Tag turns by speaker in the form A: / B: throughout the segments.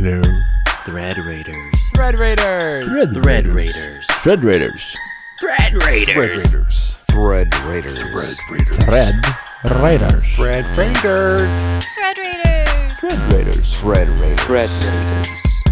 A: Hello.
B: Thread Raiders.
C: Thread Raiders.
B: Thread Raiders.
A: Thread Raiders.
B: Thread Raiders.
A: Thread Raiders. Thread Raiders. Thread Raiders.
C: Thread Raiders.
D: Thread Raiders.
A: Thread Raiders. Thread Raiders.
B: Thread Raiders.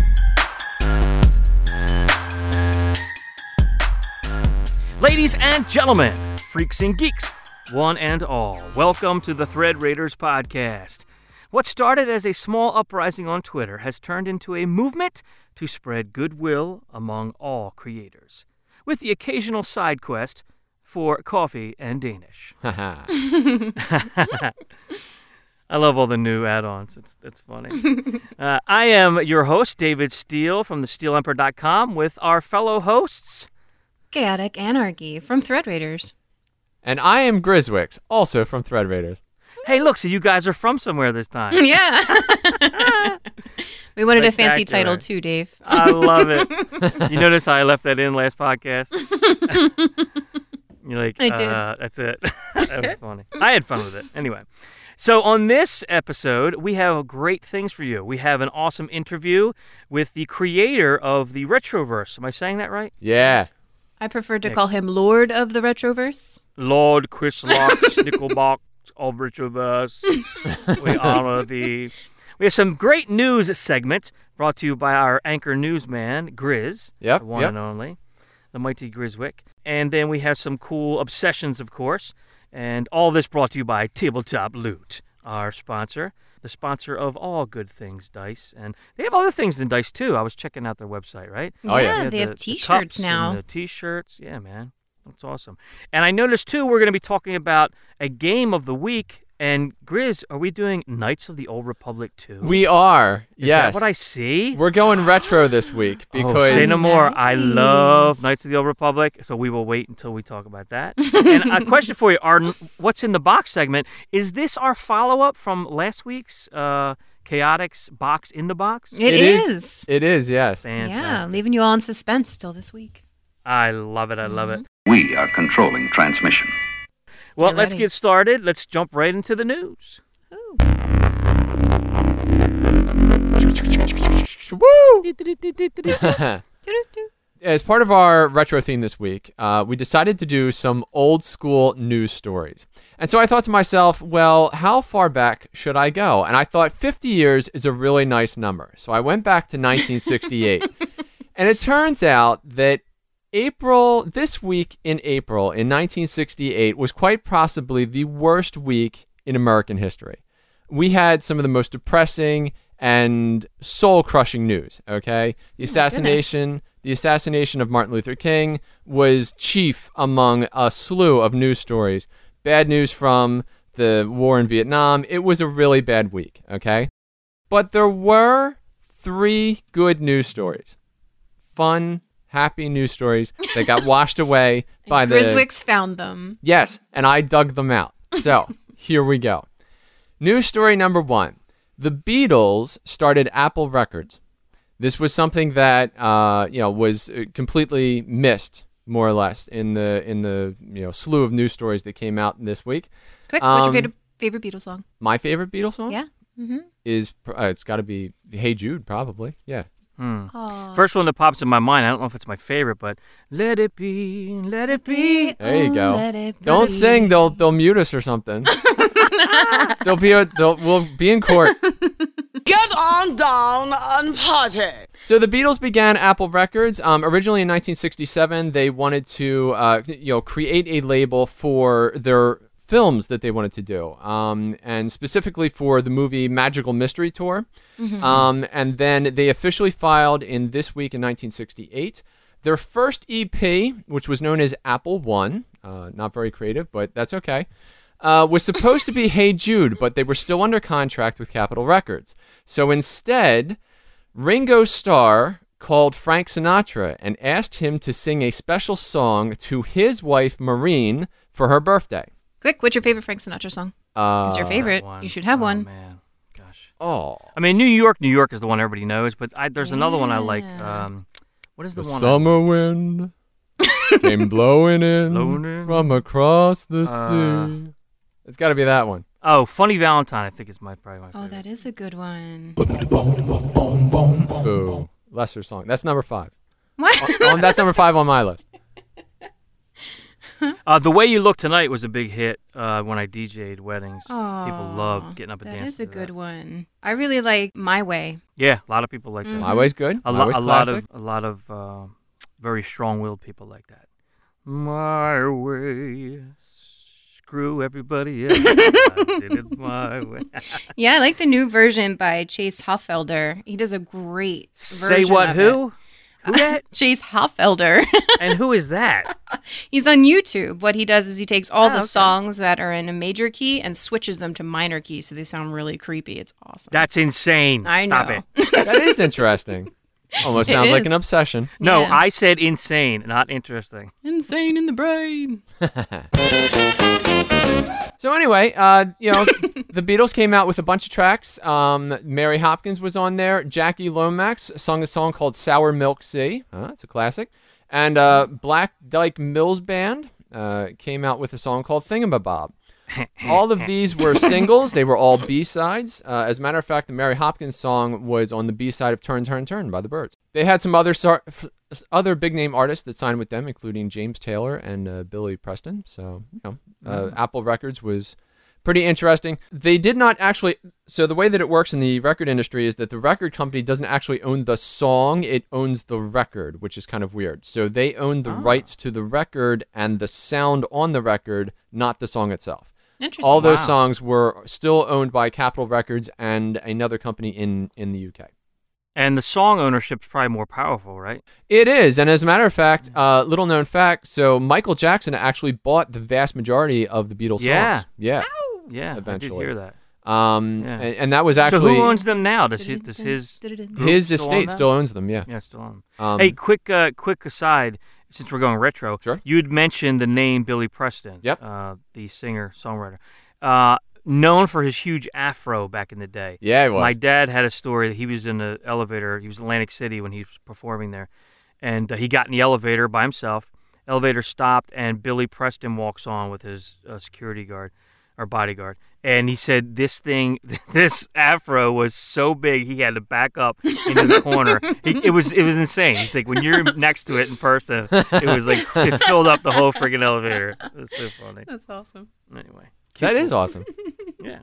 E: Ladies and gentlemen, freaks and geeks, one and all, welcome to the Thread Raiders podcast. What started as a small uprising on Twitter has turned into a movement to spread goodwill among all creators, with the occasional side quest for coffee and Danish. I love all the new add-ons. It's it's funny. uh, I am your host, David Steele from thesteelemperor.com, with our fellow hosts.
D: Chaotic Anarchy from Thread Raiders.
C: and I am Griswicks, also from Thread Raiders.
E: Hey, look, so you guys are from somewhere this time.
D: yeah. we wanted a fancy title too, Dave.
E: I love it. You notice how I left that in last podcast? You're like,
D: I did.
E: Uh, that's it. that was funny. I had fun with it. Anyway, so on this episode, we have great things for you. We have an awesome interview with the creator of the Retroverse. Am I saying that right?
C: Yeah.
D: I prefer to call him Lord of the Retroverse.
E: Lord Chris Lock, Snickle Socks of Retroverse. we honor thee. We have some great news segment brought to you by our anchor newsman, Grizz.
C: Yep,
E: the one
C: yep.
E: and only, the mighty Griswick. And then we have some cool obsessions, of course. And all this brought to you by Tabletop Loot, our sponsor, the sponsor of all good things Dice. And they have other things than Dice, too. I was checking out their website, right?
C: Oh, yeah.
E: Yeah,
D: they
E: the-
D: have t-shirts now.
E: The t-shirts, yeah, man, that's awesome. And I noticed too, we're going to be talking about a game of the week. And Grizz, are we doing Knights of the Old Republic too?
C: We are.
E: Is
C: yes.
E: that what I see?
C: We're going retro this week
E: Oh,
C: because
E: say no more. I love Knights of the Old Republic, so we will wait until we talk about that. and a question for you: Our what's in the box segment is this our follow-up from last week's uh, Chaotic's box in the box?
D: It is.
C: It is, yes.
D: Yeah, leaving you all in suspense still this week.
E: I love it. I love it.
F: We are controlling transmission.
E: Well, let's get started. Let's jump right into the news.
D: Ooh.
C: Woo! As part of our retro theme this week, uh, we decided to do some old school news stories. And so I thought to myself, well, how far back should I go? And I thought 50 years is a really nice number. So I went back to 1968. and it turns out that April, this week in April in 1968, was quite possibly the worst week in American history. We had some of the most depressing and soul crushing news, okay? The oh assassination, the assassination of Martin Luther King was chief among a slew of news stories. Bad news from the war in Vietnam. It was a really bad week, okay? But there were three good news stories. Fun, happy news stories that got washed away by the
D: Griswicks found them.
C: Yes, and I dug them out. So here we go. News story number one: The Beatles started Apple Records. This was something that uh, you know was uh, completely missed, more or less, in the in the you know slew of news stories that came out this week.
D: Quick, what's your
C: Um,
D: favorite, favorite Beatles song?
C: My favorite Beatles song
D: Yeah. Mm-hmm.
C: is uh, it's got to be "Hey Jude," probably. Yeah.
E: Hmm.
D: Aww.
E: First one that pops in my mind. I don't know if it's my favorite, but "Let It Be, Let It Be."
C: There you go.
D: let it
C: Don't sing; they'll they'll mute us or something. they'll be they'll we'll be in court.
G: Get on down and party.
C: So the Beatles began Apple Records. Um, originally in 1967, they wanted to, uh, you know, create a label for their films that they wanted to do, um, and specifically for the movie Magical Mystery Tour. Um, and then they officially filed in this week in 1968 their first EP, which was known as Apple One. Uh, not very creative, but that's okay. Uh, was supposed to be Hey Jude, but they were still under contract with Capitol Records. So instead, Ringo Starr called Frank Sinatra and asked him to sing a special song to his wife Maureen for her birthday.
D: Quick, what's your favorite Frank Sinatra song?
C: Uh,
D: It's your favorite.
E: One.
D: You should have
E: Oh,
D: one.
E: man, gosh.
C: Oh,
E: I mean, New York, New York is the one everybody knows, but I, there's another one I like. Um, what is the,
C: the
E: one? I-
C: summer wind came blowing in
E: Blowing in.
C: from across the
E: Uh,
C: sea. It's got to be that one.
E: Oh, Funny Valentine, I think is my probably my favorite.
D: Oh, that is a good one.
C: Boo. Lesser song. That's number five.
D: What?
C: Oh, that's number five on my list.
E: Uh, the way you look tonight was a big hit uh, when I DJ'd weddings. People
D: Aw,
E: loved getting up and
D: That
E: dancing.
D: is a
E: to
D: good
E: that.
D: one. I really like My Way.
E: Yeah, a lot of people like that.
C: My way's good.
E: A,
C: My
E: lo-
C: way's
E: a lot of a lot of uh, very strong-willed people like that. My way, screw everybody else. I did it my way.
D: Yeah, I like the new version by Chase Holfelder. He does a great
E: Say
D: version
E: what?
D: of
E: Who?
D: it.
E: Who that?
D: Chase Holfelder.
E: and who is that?
D: He's on YouTube. What he does is he takes all
E: Oh,
D: the
E: okay.
D: songs that are in a major key and switches them to minor key so they sound really creepy. It's awesome.
E: That's insane.
D: I
E: Stop
D: know.
E: it.
C: that is interesting. Almost sounds like an obsession.
E: No,
D: Yeah.
E: I said insane, not interesting.
D: Insane in the brain.
C: So anyway, uh, you know, the Beatles came out with a bunch of tracks. Um, Mary Hopkins was on there. Jackie Lomax sung a song called "Sour Milk Sea." Uh, it's a classic. And uh, Black Dyke Mills Band uh, came out with a song called "Thingamabob." all of these were singles. They were all B sides. Uh, as a matter of fact, the Mary Hopkins song was on the B side of "Turn, Turn, Turn" by the Byrds. They had some other sar- f- other big name artists that signed with them, including James Taylor and uh, Billy Preston. So you know, uh, Apple Records was pretty interesting. They did not actually. So the way that it works in the record industry is that the record company doesn't actually own the song; it owns the record, which is kind of weird. So they own the rights to the record and the sound on the record, not the song itself.
D: Interesting.
C: All those
E: Wow.
C: songs were still owned by Capitol Records and another company in in the UK.
E: And the song ownership is probably more powerful, right?
C: It is, and as a matter of fact, uh, little known fact. So Michael Jackson actually bought the vast majority of the Beatles
E: Yeah.
C: songs. Yeah.
E: Yeah,
C: Eventually.
E: I did hear that.
C: Um,
E: Yeah.
C: and, and that was actually
E: so who owns them now? Does, he, does his
C: his
E: still
C: estate
E: them?
C: still owns them. Yeah.
E: Yeah, still on.
C: Um,
E: hey, quick, uh, quick aside. Since we're going retro,
C: Sure.
E: you'd mentioned the name Billy Preston.
C: Yep.
E: Uh, the singer songwriter, uh, known for his huge afro back in the day.
C: Yeah, it was.
E: My dad had a story that he was in an elevator. He was in Atlantic City when he was performing there, and uh, he got in the elevator by himself. Elevator stopped, and Billy Preston walks on with his uh, security guard or bodyguard, and he said this thing, this afro was so big he had to back up into the corner. He, it was it was insane. He's like when you're next to it in person, it was like it filled up the whole freaking elevator. It was so funny.
D: That's awesome.
E: Anyway,
C: that is awesome.
E: yeah.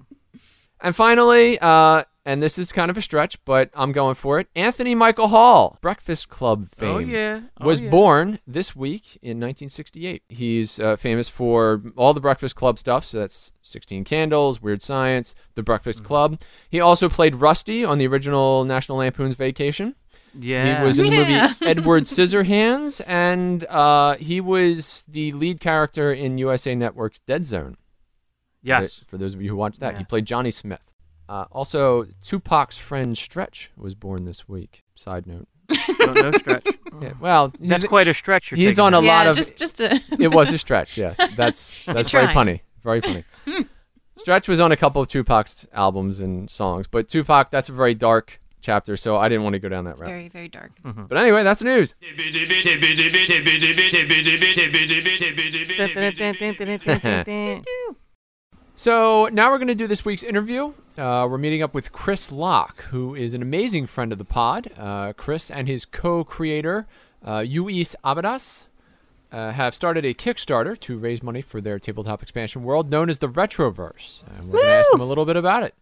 C: And finally, uh, and this is kind of a stretch, but I'm going for it. Anthony Michael Hall, Breakfast Club fame.
E: Oh yeah. Oh,
C: was
E: yeah.
C: born this week in 1968. He's uh, famous for all the Breakfast Club stuff, so that's 16 Candles, Weird Science, The Breakfast
E: Mm-hmm.
C: Club. He also played Rusty on the original National Lampoon's Vacation.
E: Yeah.
C: He was in the
D: Yeah.
C: movie Edward Scissorhands, and uh, he was the lead character in USA Network's Dead Zone.
E: yes.
C: For, for those of you who watched that,
E: Yeah.
C: he played Johnny Smith. Uh, also, Tupac's friend Stretch was born this week. Side note.
E: no, no stretch.
C: Yeah, well,
E: That's
C: he's-
E: quite a stretch. You're
C: he's on a
E: there.
C: lot of
D: just just a
C: it was a stretch. Yes, that's that's very
D: tried.
C: funny. Very funny. Stretch was on a couple of Tupac's albums and songs, but Tupac that's a very dark chapter, so I didn't want to go down that route.
D: very very dark.
C: But anyway, that's the news. So now we're going to do this week's interview. Uh, we're meeting up with Chris Lock, who is an amazing friend of the pod. Uh, Chris and his co-creator, uh, Luis Abadias, uh, have started a Kickstarter to raise money for their tabletop expansion world known as the Retroverse. And we're going to ask him a little bit about it.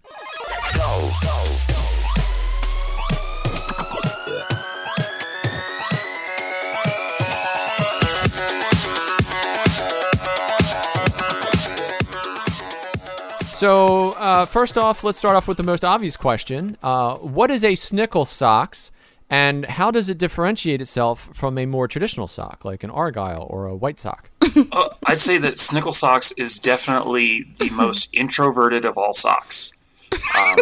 C: So, uh, first off, let's start off with the most obvious question. Uh, what is a snickle socks, and how does it differentiate itself from a more traditional sock, like an argyle or a white sock?
H: Uh, I'd say that Snickle Socks is definitely the most introverted of all socks. Um,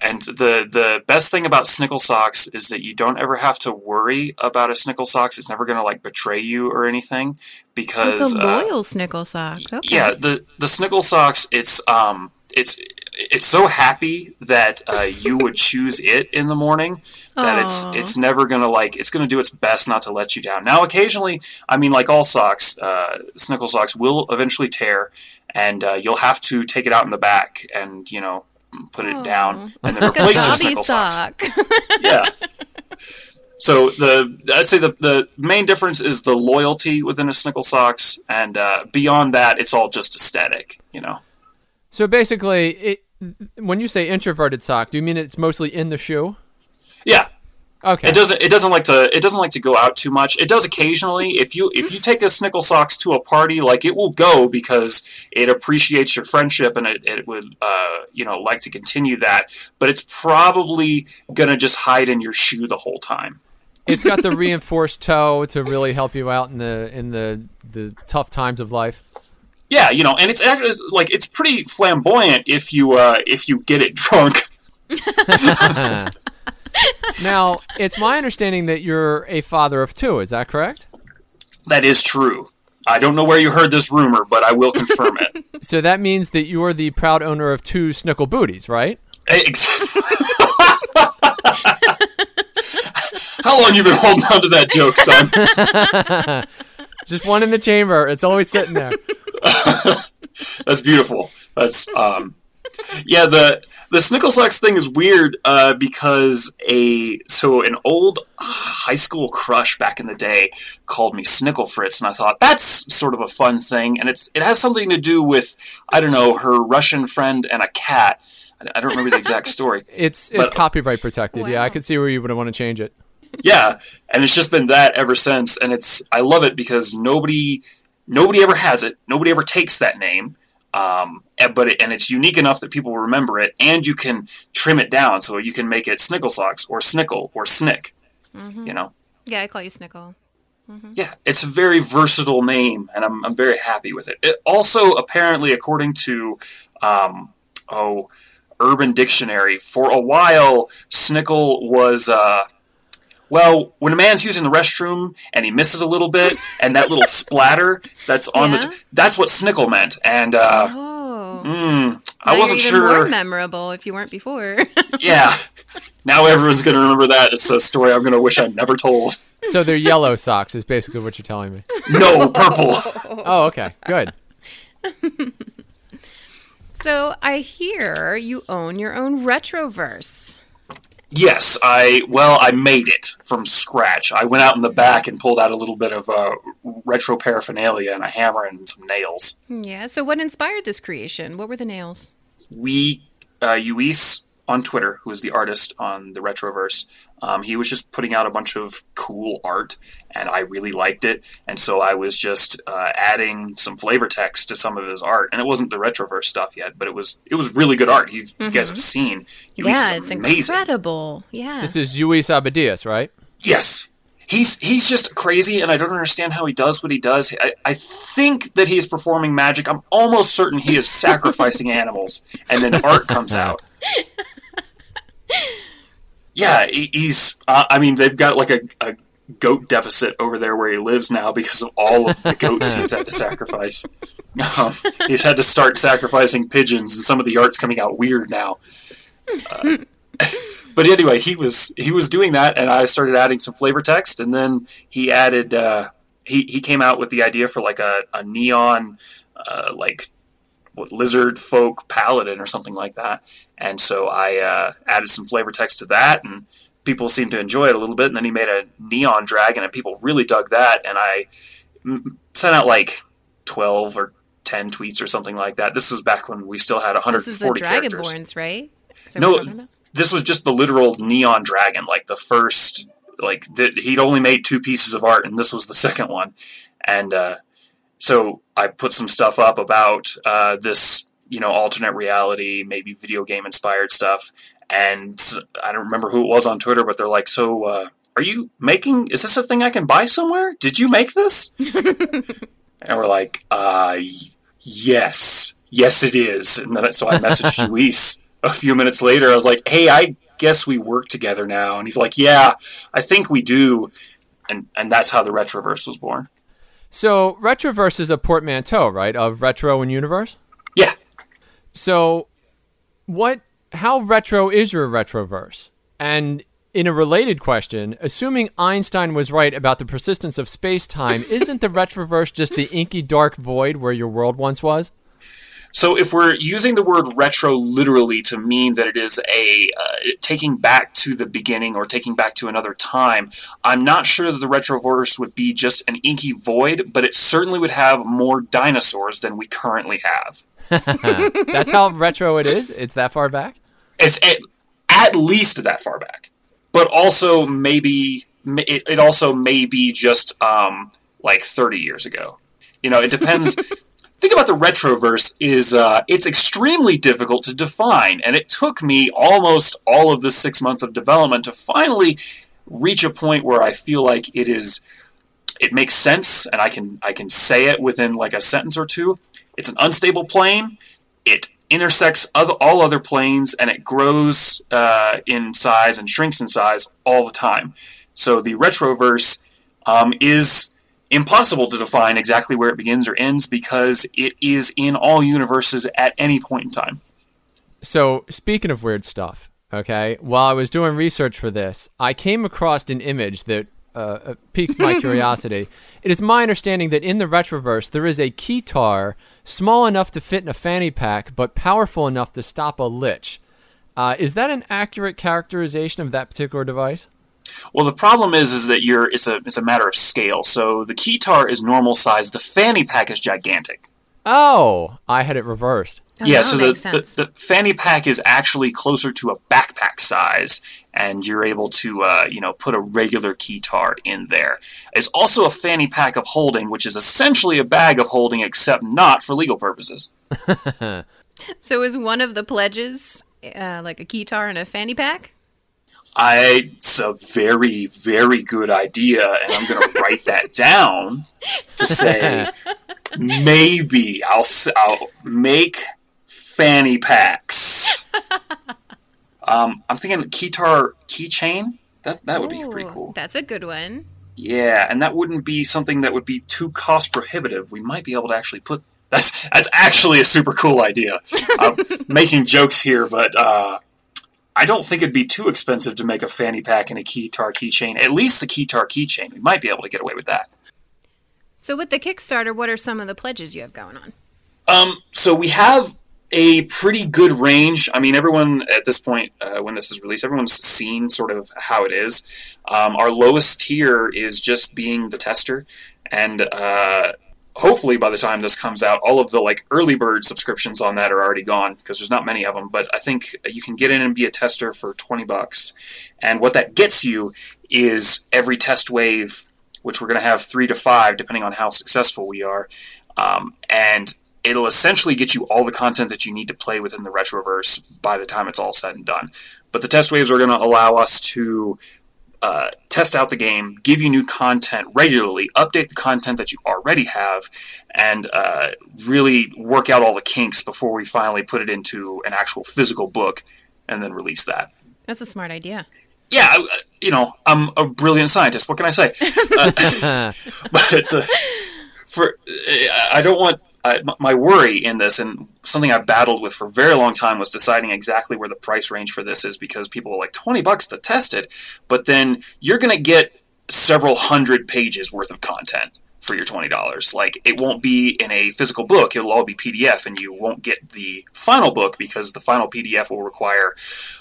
H: and the the best thing about Snickle Socks is that you don't ever have to worry about a Snickle Socks. It's never going to like betray you or anything because
D: It's a
H: uh,
D: loyal snickle socks. Okay.
H: yeah, the the Snickle Socks. It's um, it's it's so happy that uh, you would choose it in the morning that it's it's never gonna like it's gonna do its best not to let you down. Now, occasionally, I mean, like all socks, uh, Snickle socks will eventually tear, and uh, you'll have to take it out in the back and you know put it down and then
D: Like a
H: replace the
D: Dobby
H: snickle socks.
D: sock.
H: Yeah. So the I'd say the the main difference is the loyalty within a snickle socks, and uh, beyond that, it's all just aesthetic. You know.
C: So basically, it, when you say introverted sock, do you mean it's mostly in the shoe?
H: Yeah.
C: Okay.
H: It doesn't. It doesn't like to. It doesn't like to go out too much. It does occasionally. If you if you take a snickle socks to a party, like it will go because it appreciates your friendship and it, it would uh, you know like to continue that. But it's probably gonna just hide in your shoe the whole time.
C: It's got the reinforced toe to really help you out in the in the the tough times of life.
H: Yeah, you know, and it's actually like it's pretty flamboyant if you uh, if you get it drunk.
C: Now, it's my understanding that you're a father of two. Is that correct?
H: That is true. I don't know where you heard this rumor, but I will confirm it.
C: So that means that you're the proud owner of two snickle booties, right?
H: How long you been holding on to that joke, son?
C: Just one in the chamber. It's always sitting there.
H: That's beautiful. That's um, yeah. The the snickle thing is weird uh, because a so an old high school crush back in the day called me Snickle Fritz, and I thought that's sort of a fun thing, and it's it has something to do with I don't know her Russian friend and a cat. I- I don't remember the exact story.
C: It's it's
H: But-
C: copyright protected. Yeah, I
D: Wow.
C: could see where you would want to change it.
H: yeah and it's just been that ever since and it's i love it because nobody nobody ever has it nobody ever takes that name um, and, but it, and it's unique enough that people remember it and you can trim it down so you can make it snickle socks or snickle or snick you know
D: yeah, I call you Snickle.
H: yeah it's a very versatile name and i'm, I'm very happy with it. it also apparently according to um, oh urban dictionary for a while snickle was uh, well, when a man's using the restroom and he misses a little bit, and that little splatter that's on
D: Yeah?
H: the that's what snickle meant. And uh,
D: Oh.
H: mm, I wasn't
D: you're even
H: sure.
D: more memorable if you weren't before.
H: yeah, now everyone's gonna remember that. It's a story I'm gonna wish I never told.
C: So they're yellow socks, is basically what you're telling me.
H: No, purple.
C: Oh, okay, good.
D: so I hear you own your own retroverse.
H: Yes, I well, I made it from scratch. I went out in the back and pulled out a little bit of uh, retro paraphernalia and a hammer and some nails.
D: Yeah. So what inspired this creation? What were the nails?
H: we uh, Luis on Twitter, who is the artist on the Retroverse, um, he was just putting out a bunch of cool art, and I really liked it. And so I was just uh, adding some flavor text to some of his art, and it wasn't the Retroverse stuff yet, but it was it was really good art. You've, You guys have seen, Luis
D: yeah, it's
H: amazing.
D: incredible. Yeah.
C: This is Luis Abadias, right?
H: Yes. He's he's just crazy, and I don't understand how he does what he does. I, I think that he is performing magic. I'm almost certain he is sacrificing animals, and then art comes out. Yeah, he, he's. Uh, I mean, they've got like a, a goat deficit over there where he lives now because of all of the goats he's had to sacrifice. Um, he's had to start sacrificing pigeons, and some of the art's coming out weird now. Uh, but anyway, he was he was doing that, and I started adding some flavor text, and then he added uh, he he came out with the idea for like a, a neon uh, like what, lizard folk paladin or something like that, and so I uh, added some flavor text to that, and people seemed to enjoy it a little bit, and then he made a neon dragon, and people really dug that, and I sent out like twelve or. 10 tweets or something like that. This was back when we still had 140
D: this is the
H: characters
D: Dragonborns, right?
H: No,
D: what you're talking about?
H: this was just the literal neon dragon like the first like he'd only made two pieces of art and this was the second one and uh, so i put some stuff up about uh, this you know alternate reality maybe video game inspired stuff and i don't remember who it was on twitter but they're like so uh, are you making is this a thing i can buy somewhere did you make this and we're like uh, yes yes it is and then, so i messaged luis a few minutes later, I was like, "Hey, I guess we work together now." And he's like, "Yeah, I think we do." And and that's how the Retroverse was born.
C: So Retroverse is a portmanteau, right, of retro and universe.
H: Yeah.
C: So, what? How retro is your retroverse? And in a related question, assuming Einstein was right about the persistence of space time, isn't the retroverse just the inky dark void where your world once was?
H: So if we're using the word retro literally to mean that it is a uh, taking back to the beginning or taking back to another time, I'm not sure that the retroverse would be just an inky void, but it certainly would have more dinosaurs than we currently have.
C: That's how retro it is. It's that far back.
H: It's at, at least that far back, but also maybe it, it also may be just um, like 30 years ago. You know, it depends. Thing about the retroverse is uh, it's extremely difficult to define, and it took me almost all of the six months of development to finally reach a point where I feel like it is it makes sense, and I can I can say it within like a sentence or two. It's an unstable plane. It intersects other, all other planes, and it grows uh, in size and shrinks in size all the time. So the retroverse um, is impossible to define exactly where it begins or ends because it is in all universes at any point in time.
C: So, speaking of weird stuff, okay, while I was doing research for this, I came across an image that uh, uh piqued my curiosity. It is my understanding that in the retroverse there is a keytar small enough to fit in a fanny pack, but powerful enough to stop a lich. Uh, is that an accurate characterization of that particular device?
H: Well, the problem is is that you're it's a it's a matter of scale. So the keytar is normal size. The fanny pack is gigantic.
C: Oh, I had it reversed.
D: Oh,
H: yeah, so the, the, the fanny pack is actually closer to a backpack size, and you're able to, uh, you know, put a regular keytar in there. It's also a fanny pack of holding, which is essentially a bag of holding, except not for legal purposes.
D: So is one of the pledges uh, like a keytar and a fanny pack?
H: I, it's a very, very good idea, and I'm going to write that down to say maybe I'll I'll make fanny packs. Um, I'm thinking keytar keychain. That that would be pretty cool.
D: That's a good one.
H: Yeah, and that wouldn't be something that would be too cost prohibitive. We might be able to actually put that's that's actually a super cool idea. I'm making jokes here, but uh, I don't think it'd be too expensive to make a fanny pack and a keytar keychain. At least the keytar keychain, we might be able to get away with that.
D: So with the Kickstarter, what are some of the pledges you have going on?
H: Um, so we have a pretty good range. I mean, everyone at this point, uh, when this is released, everyone's seen sort of how it is. Um, our lowest tier is just being the tester, and uh, hopefully by the time this comes out, all of the like early bird subscriptions on that are already gone because there's not many of them. But I think you can get in and be a tester for twenty bucks, and what that gets you is every test wave, which we're going to have three to five depending on how successful we are, um, and it'll essentially get you all the content that you need to play within the retroverse by the time it's all said and done. But the test waves are going to allow us to uh, test out the game, give you new content regularly, update the content that you already have, and uh, really work out all the kinks before we finally put it into an actual physical book and then release that.
D: That's a smart idea.
H: Yeah, I- you know, I'm a brilliant scientist. What can I say? Uh, but uh, for I don't want I, my worry in this, and something I battled with for a very long time was deciding exactly where the price range for this is because people were like twenty bucks to test it, but then you're going to get several hundred pages worth of content for your twenty dollars. Like it won't be in a physical book; it'll all be PDF, and you won't get the final book because the final PDF will require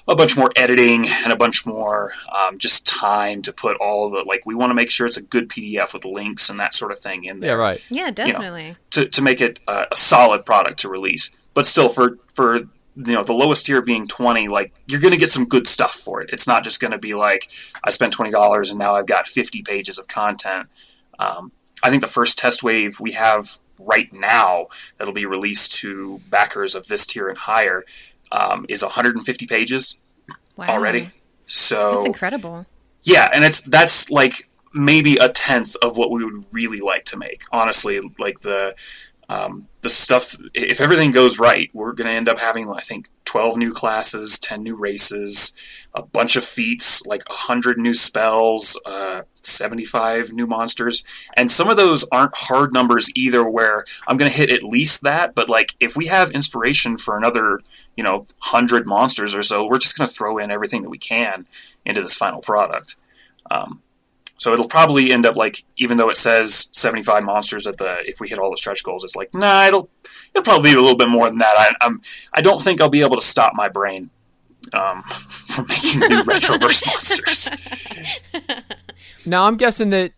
H: a bunch more editing and a bunch more um, just time to put all the like. We want to make sure it's a good PDF with links and that sort of thing in
C: Yeah,
H: there
C: right.
D: Yeah, definitely.
H: to, to make it uh, a solid product to release. But still, for for you know the lowest tier being twenty, like you're going to get some good stuff for it. It's not just going to be like I spent twenty dollars and now I've got fifty pages of content. Um, I think the first test wave we have right now that'll be released to backers of this tier and higher um, is 150 pages
D: Wow.
H: already. So
D: That's incredible.
H: yeah, and it's that's like maybe a tenth of what we would really like to make. Honestly, like the um, the stuff. If everything goes right, we're going to end up having I think twelve new classes, ten new races, a bunch of feats, like hundred new spells, uh, seventy-five new monsters, and some of those aren't hard numbers either. Where I'm going to hit at least that, but like if we have inspiration for another, you know, hundred monsters or so, we're just going to throw in everything that we can into this final product. Um, so it'll probably end up like, even though it says 75 monsters at the, if we hit all the stretch goals, it's like, nah, it'll, it'll probably be a little bit more than that. I, I'm, I don't think I'll be able to stop my brain um, from making new Retroverse monsters.
C: Now I'm guessing that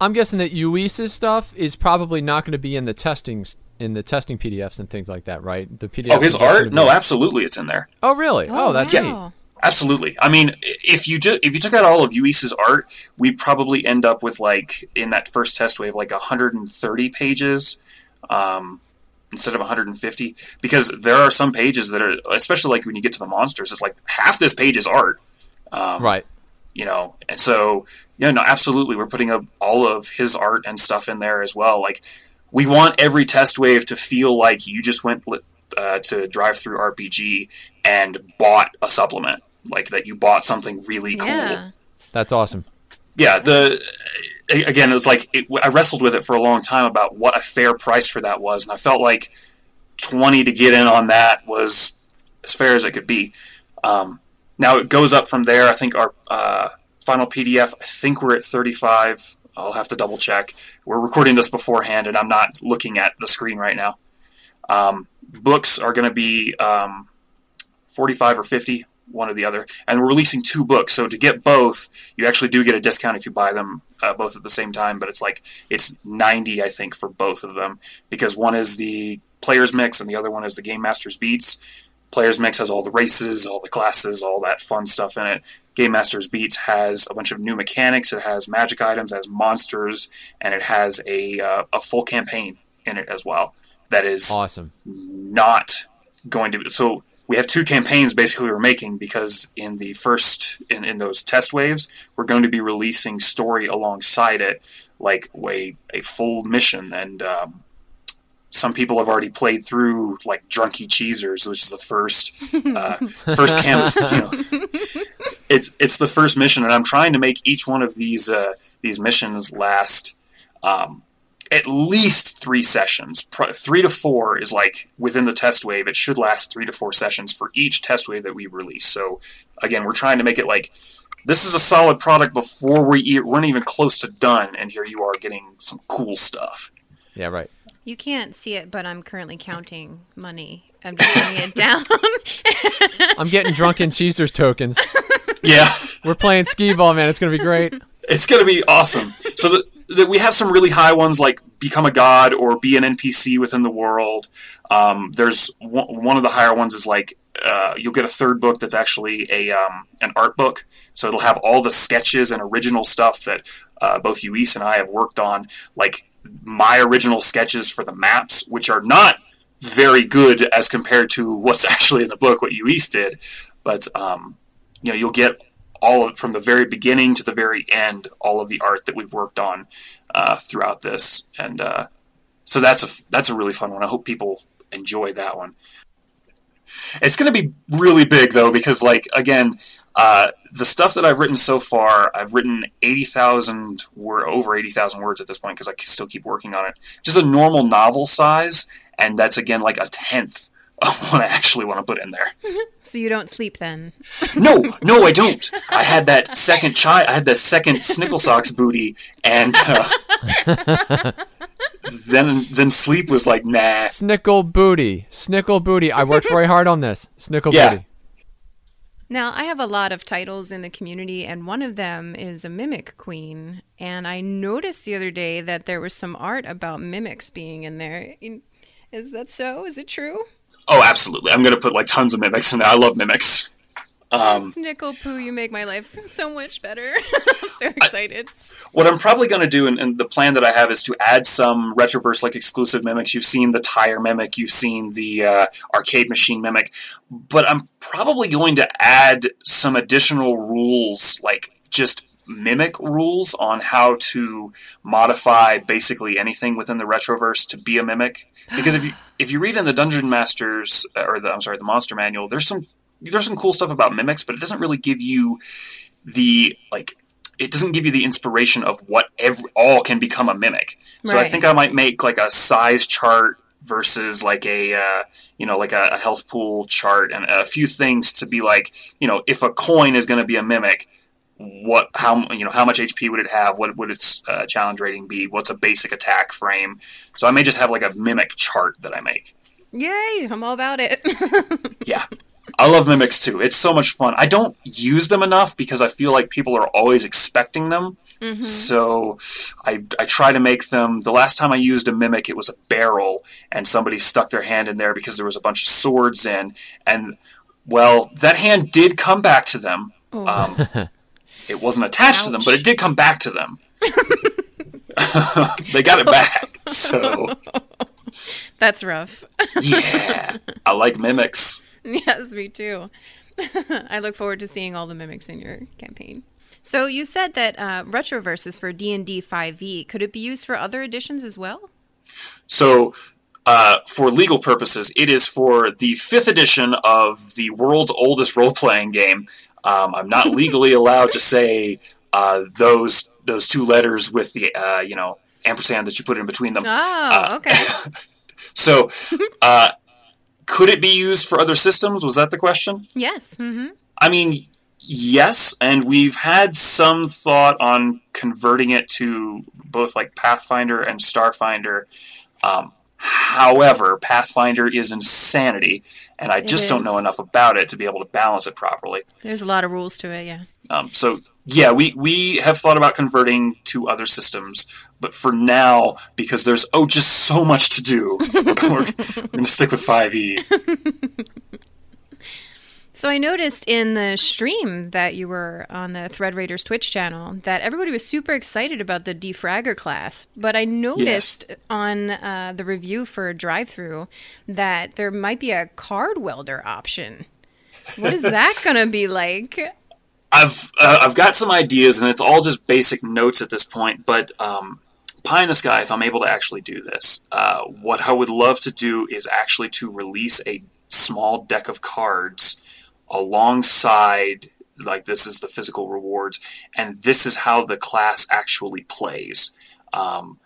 C: I'm guessing that Luis's stuff is probably not going to be in the testing in the testing PDFs and things like that, right? The PDFs.
H: Oh, his
C: are just gonna
H: art? No, absolutely, it's in there.
C: Oh, really? Oh, that's neat.
D: wow.
H: Absolutely. I mean, if you ju- if you took out all of Luis's art, we'd probably end up with like in that first test wave like 130 pages um, instead of 150 because there are some pages that are especially like when you get to the monsters, it's like half this page is art. Um,
C: Right.
H: you know and so yeah no absolutely we're putting up all of his art and stuff in there as well like we want every test wave to feel like you just went uh, to drive through rpg and bought a supplement like that you bought something really cool.
D: Yeah.
C: That's awesome.
H: yeah the again it was like it, i wrestled with it for a long time about what a fair price for that was and i felt like 20 to get in on that was as fair as it could be. Um, now it goes up from there. I think our uh, final pdf i think we're at 35 i'll have to double check. We're recording this beforehand and i'm not looking at the screen right now. Um, books are going to be um, 45 or 50 one or the other and we're releasing two books. So to get both you actually do get a discount if you buy them uh, both at the same time but it's like it's 90 i think for both of them because one is the players mix and the other one is the game masters beats. Players mix has all the races all the classes all that fun stuff in it. Game masters beats has a bunch of new mechanics. It has magic items it has monsters and it has a, uh, a full campaign in it as well that is
C: Awesome.
H: not going to be so we have two campaigns basically we're making because in the first in, in those test waves we're going to be releasing story alongside it like a, a full mission. And um, some people have already played through like drunky cheesers which is the first uh, first camp you know. It's it's the first mission and i'm trying to make each one of these uh, these missions last um, at least three sessions. Pro- three to four is like within the test wave. It should last three to four sessions for each test wave that we release. So again, we're trying to make it like this is a solid product before we e- we're not even close to done, and here you are getting some cool stuff.
C: Yeah, right.
D: You can't see it, but I'm currently counting money. I'm just putting it down.
C: I'm getting drunken cheesers tokens.
H: Yeah,
C: We're playing skee ball, man. It's gonna be great.
H: it's gonna be awesome. So that that we have some really high ones like become a god or be an NPC within the world. Um, there's one, one of the higher ones is like uh, you'll get a third book that's actually a um, an art book. So it'll have all the sketches and original stuff that uh, both Luis and I have worked on, like my original sketches for the maps, which are not very good as compared to what's actually in the book, what Luis did. But um, you know, you'll get all of, from the very beginning to the very end, all of the art that we've worked on uh, throughout this, and uh, so that's a that's a really fun one. I hope people enjoy that one. It's going to be really big though, because like again, uh, the stuff that I've written so far, I've written eighty thousand word over eighty thousand words at this point because I still keep working on it. Just a normal novel size, and that's again like a tenth what I actually want to put in there.
D: so you don't sleep then.
H: No, no, I don't. I had that second child. I had the second Snickle Socks booty, and uh, then then sleep was like nah.
C: Snickle booty. Snickle booty. I worked very hard on this. Snickle
H: Yeah.
C: booty.
D: Now, I have a lot of titles in the community, and one of them is a mimic queen. And I noticed the other day that there was some art about mimics being in there. Is that so? Is it true?
H: Oh, absolutely. I'm gonna put like tons of mimics in there. I love mimics. Um,
D: Snickle Poo, you make my life so much better. I'm so excited.
H: what I'm probably going to do, and, and the plan that I have, is to add some retroverse like exclusive mimics. You've seen the tire mimic, you've seen the uh, arcade machine mimic, but I'm probably going to add some additional rules, like just mimic rules on how to modify basically anything within the retroverse to be a mimic. Because if you if you read in the Dungeon Masters or the I'm sorry the Monster Manual, there's some there's some cool stuff about mimics, but it doesn't really give you the like it doesn't give you the inspiration of what every all can become a mimic. So I think I might make like a size chart versus like a uh, you know like a, a health pool chart and a few things to be like you know if a coin is going to be a mimic what how you know how much HP would it have? What would its uh, challenge rating be? What's a basic attack frame? So I may just have like a mimic chart that I make.
D: Yay! I'm all about it.
H: Yeah. I love mimics too. It's so much fun. I don't use them enough because I feel like people are always expecting them. So I, I try to make them. The last time I used a mimic, it was a barrel, and somebody stuck their hand in there because there was a bunch of swords in. And, well, that hand did come back to them. Um, it wasn't attached to them, but it did come back to them. they got it back. So,
D: That's rough.
H: yeah. I like mimics.
D: yes, me too. I look forward to seeing all the mimics in your campaign. So you said that uh, Retroverse is for D and D 5e. Could it be used for other editions as well?
H: So, uh, for legal purposes, it is for the fifth edition of the world's oldest role playing game. Um, I'm not legally allowed to say uh, those those two letters with the uh, you know ampersand that you put in between them.
D: Oh, okay.
H: So, uh, could it be used for other systems? Was that the question?
D: yes. hmm
H: I mean, yes, and we've had some thought on converting it to both like Pathfinder and Starfinder. Um, however, Pathfinder is insanity, and I
D: It
H: just don't know enough about it to be able to balance it properly.
D: There's a lot of rules to it. Yeah.
H: Um, so, yeah, we, we have thought about converting to other systems, but for now, because there's oh just so much to do, we're, we're going to stick with E. 5e.
D: So I noticed in the stream that you were on the Thread Raiders Twitch channel that everybody was super excited about the defragger class, but I noticed on uh, the review for Drive Through that there might be a card welder option. What is that going to be like?
H: I've uh, I've got some ideas, and it's all just basic notes at this point. But um, pie in the sky, if I'm able to actually do this, uh, what I would love to do is actually to release a small deck of cards alongside. Like this is the physical rewards, and this is how the class actually plays. Um,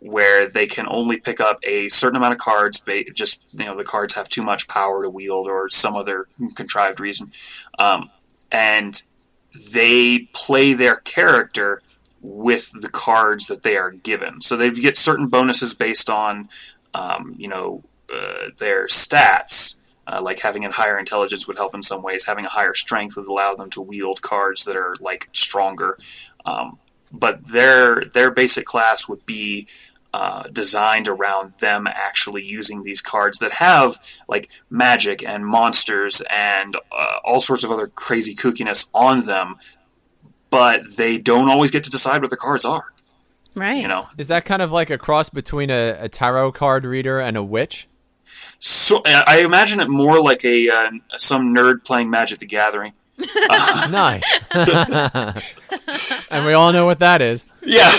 H: where they can only pick up a certain amount of cards. ba- Just you know, the cards have too much power to wield, or some other contrived reason. Um, and they play their character with the cards that they are given. So they get certain bonuses based on, um, you know, uh, their stats. Uh, like having a higher intelligence would help in some ways. Having a higher strength would allow them to wield cards that are like stronger. Um, but their their basic class would be uh, designed around them actually using these cards that have like magic and monsters and uh, all sorts of other crazy kookiness on them, but they don't always get to decide what the cards are.
D: Right.
H: You know,
C: Is that kind of like a cross between a, a tarot card reader and a witch?
H: So I I imagine it more like a uh, some nerd playing Magic the Gathering.
C: nice. and we all know what that is.
H: Yeah.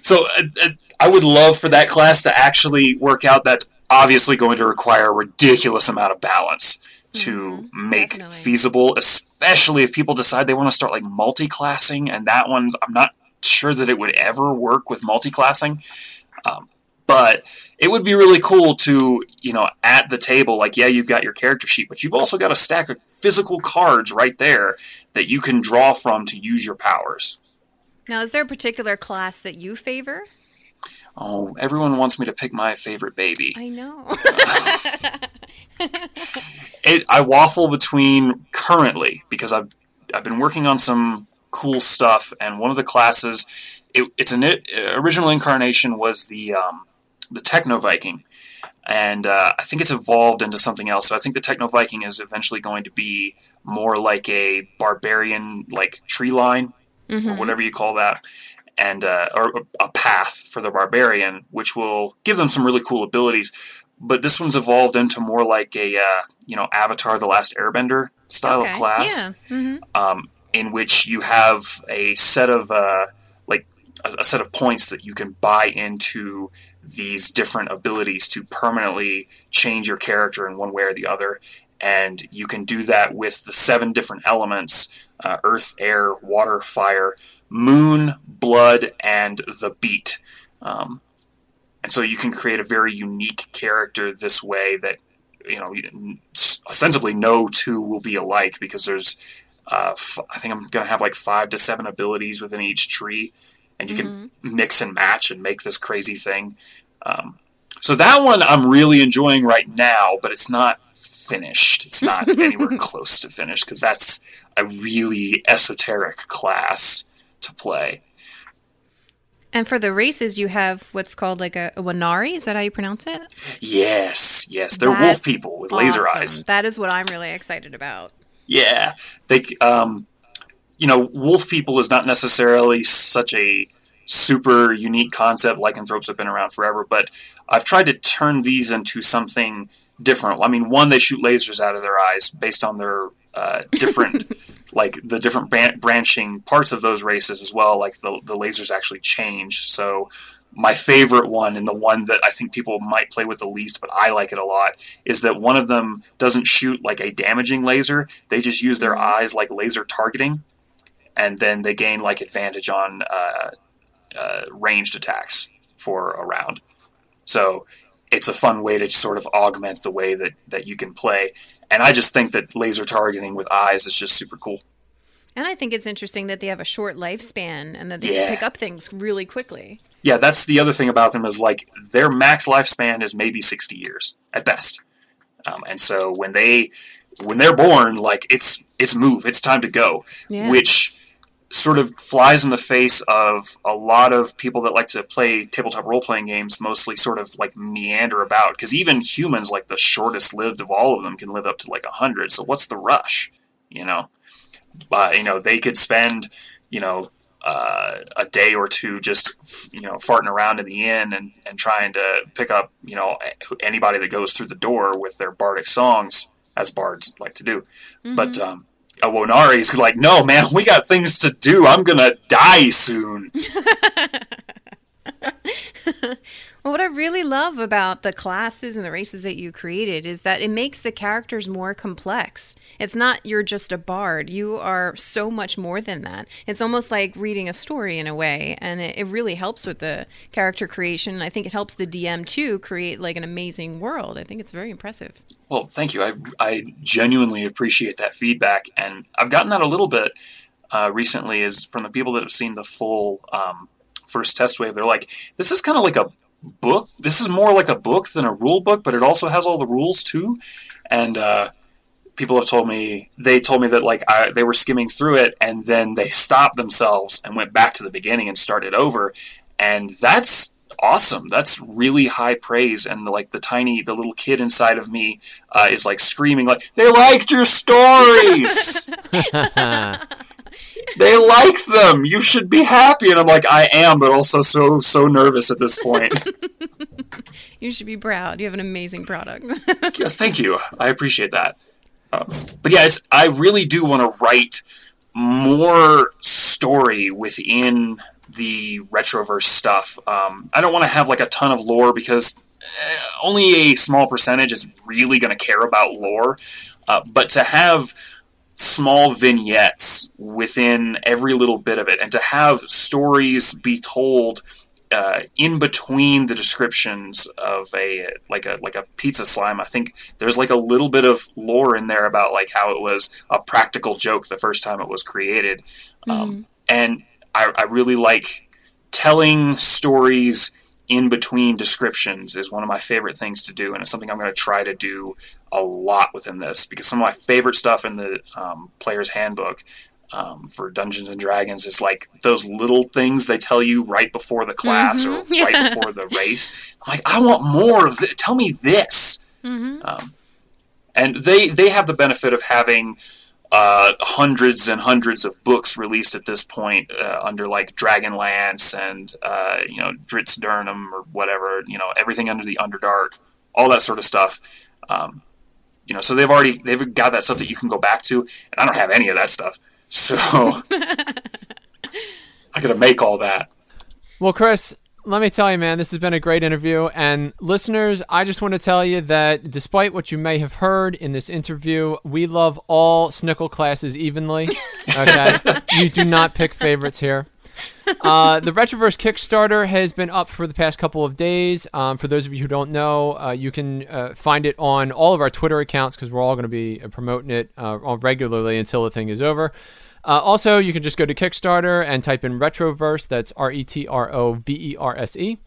H: so uh, uh, I would love for that class to actually work out. That's obviously going to require a ridiculous amount of balance to make
D: definitely.
H: feasible, especially if people decide they want to start like multi-classing. And that one's I'm not sure that it would ever work with multi-classing. Um, but it would be really cool to, you know, at the table, like, yeah, you've got your character sheet, but you've also got a stack of physical cards right there that you can draw from to use your powers.
D: Now, is there a particular class that you favor?
H: Oh, everyone wants me to pick my favorite baby.
D: I know.
H: It, I waffle between currently because I've I've been working on some cool stuff, and one of the classes, it, it's an original incarnation was the um, the Techno Viking, and uh, I think it's evolved into something else. So I think the Techno Viking is eventually going to be more like a barbarian, like tree line or whatever you call that, and uh, or a path for the barbarian, which will give them some really cool abilities. But this one's evolved into more like a uh, you know Avatar: The Last Airbender style
D: Okay,
H: of class
D: Yeah. hmm
H: um, in which you have a set of uh, like a, a set of points that you can buy into these different abilities to permanently change your character in one way or the other. And you can do that with the seven different elements uh, earth air water fire moon blood and the beat. Um, and so you can create a very unique character this way that you know ostensibly no two will be alike because there's Uh, f- I think I'm going to have like five to seven abilities within each tree, and you can mix and match and make this crazy thing. Um, so that one I'm really enjoying right now, but it's not finished. It's not anywhere close to finished because that's a really esoteric class to play.
D: And for the races, you have what's called like a, a Wanari. Is that how you pronounce it?
H: Yes, yes, they're wolf people with laser eyes.
D: That is what I'm really excited about.
H: Yeah, they, um, you know, wolf people is not necessarily such a super unique concept. Lycanthropes have been around forever, but I've tried to turn these into something different. I mean, one, they shoot lasers out of their eyes based on their uh, different, like the different branching parts of those races as well. Like the the lasers actually change. So my favorite one and the one that I think people might play with the least, but I like it a lot, is that one of them doesn't shoot like a damaging laser. They just use their eyes like laser targeting, and then they gain like advantage on uh, uh, ranged attacks for a round. So it's a fun way to sort of augment the way that, that you can play. And I just think that laser targeting with eyes is just super cool.
D: And I think it's interesting that they have a short lifespan and that they
H: Yeah.
D: pick up things really quickly.
H: Yeah, that's the other thing about them is like their max lifespan is maybe sixty years at best, um, and so when they when they're born, like it's it's move, it's time to go,
D: Yeah.
H: which sort of flies in the face of a lot of people that like to play tabletop role playing games, mostly sort of like meander about because even humans, like the shortest lived of all of them, can live up to like hundred. So what's the rush, you know? uh, you know, they could spend, you know, uh, a day or two just, you know, farting around in the inn and, and trying to pick up, you know, anybody that goes through the door with their bardic songs, as bards like to do. But um, a Wonari's like, no, man, we got things to do. I'm gonna die soon.
D: Well, what I really love about the classes and the races that you created is that it makes the characters more complex. It's not you're just a bard. You are so much more than that. It's almost like reading a story in a way, and it, it really helps with the character creation. I think it helps the DM too create like an amazing world. I think it's very impressive.
H: Well, thank you. I, I genuinely appreciate that feedback, and I've gotten that a little bit uh, recently. Is from the people that have seen the full um, first test wave. They're like, "This is kind of like a book. This is more like a book than a rule book, but it also has all the rules too." And uh, people have told me they told me that like I, they were skimming through it, and then they stopped themselves and went back to the beginning and started over, and that's awesome. That's really high praise. And the, like the tiny, the little kid inside of me uh, is like screaming, like they liked your stories. they like them. You should be happy. And I'm like, I am, but also so so nervous at this point.
D: You should be proud. You have an amazing product.
H: Yeah, thank you. I appreciate that. Um, but yeah, it's, I really do want to write more story within the retroverse stuff. Um, I don't want to have like a ton of lore because eh, only a small percentage is really going to care about lore. Uh, but to have small vignettes within every little bit of it, and to have stories be told uh, in between the descriptions of a like a like a pizza slime. I think there's like a little bit of lore in there about like how it was a practical joke the first time it was created, um, and I, I really like telling stories in between descriptions is one of my favorite things to do, and it's something I'm going to try to do a lot within this because some of my favorite stuff in the um, player's handbook um, for Dungeons and Dragons is like those little things they tell you right before the class or
D: yeah.
H: right before the race. I'm like, I want more. Of th- tell me this. Um, and they they have the benefit of having uh, hundreds and hundreds of books released at this point uh, under like Dragonlance and uh, you know Dritz Durnham or whatever you know everything under the Underdark, all that sort of stuff. Um, you know, so they've already they've got that stuff that you can go back to, and I don't have any of that stuff, so I got to make all that.
C: Well, Chris, let me tell you, man, this has been a great interview. And listeners, I just want to tell you that despite what you may have heard in this interview, we love all Snickle classes evenly. Okay? you do not pick favorites here. uh, the Retroverse Kickstarter has been up for the past couple of days. Um, for those of you who don't know, uh, you can uh, find it on all of our Twitter accounts because we're all going to be uh, promoting it uh, regularly until the thing is over. Uh, also, you can just go to Kickstarter and type in Retroverse. That's R E T R O V E R S E.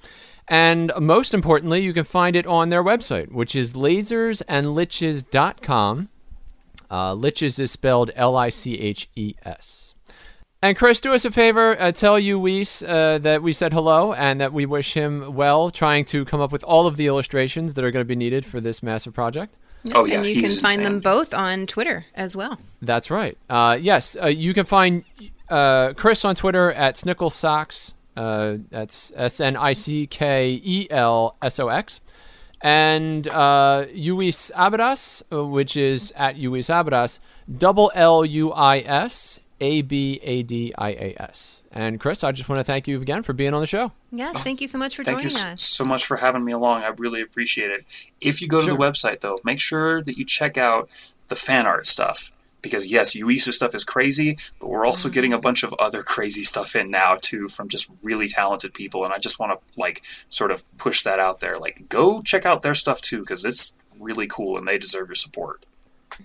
C: And most importantly, you can find it on their website, which is lasersandliches.com. Uh, Liches is spelled L I C H E S. And Chris, do us a favor. Uh, tell Luis uh, that we said hello and that we wish him well, trying to come up with all of the illustrations that are going to be needed for this massive project.
H: Oh yeah,
D: and you can find
H: insane.
D: them both on Twitter as well.
C: That's right. Uh, yes, uh, you can find uh, Chris on Twitter at Snickle Socks. Uh, that's S N I C K E L S O X. And uh, Luis Abadias, uh, which is at Luis Abadias, double L U I S A B A D I A S. And Chris, I just want to thank you again for being on the show.
D: Yes, thank you so much for
H: Thank you
D: joining
H: s-
D: us.
H: so much for having me along. I really appreciate it. If you go to
C: Sure.
H: the website, though, make sure that you check out the fan art stuff. Because, yes, Luis's stuff is crazy, but we're also getting
D: Mm-hmm.
H: a bunch of other crazy stuff in now, too, from just really talented people. And I just want to, like, sort of push that out there. Like, go check out their stuff, too, because it's really cool and they deserve your support.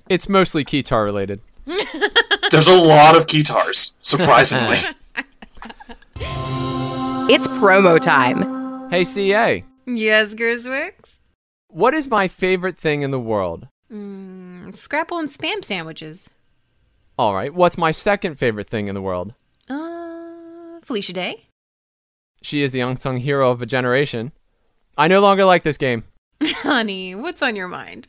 C: It's mostly Keytar related.
H: There's a lot of guitars, surprisingly.
I: It's promo time.
C: Hey, CA,
D: Yes, Griswicks.
C: what is my favorite thing in the world?
D: Mm, Scrapple and spam sandwiches.
C: All right, what's my second favorite thing in the world?
D: Uh, Felicia Day.
C: She is the unsung hero of a generation. I no longer like this game.
D: Honey, what's on your mind?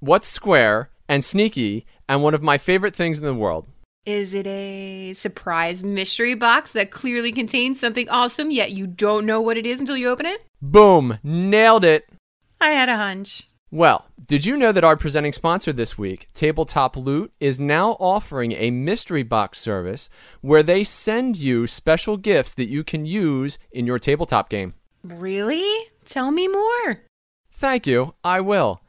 C: What's square and sneaky and one of my favorite things in the world?
D: Is it a surprise mystery box that clearly contains something awesome, yet you don't know what it is until you open it?
C: Boom! Nailed it!
D: I had a hunch.
C: Well, did you know that our presenting sponsor this week, Tabletop Loot, is now offering a mystery box service where they send you special gifts that you can use in your tabletop game?
D: Really? Tell me more.
C: Thank you, I will.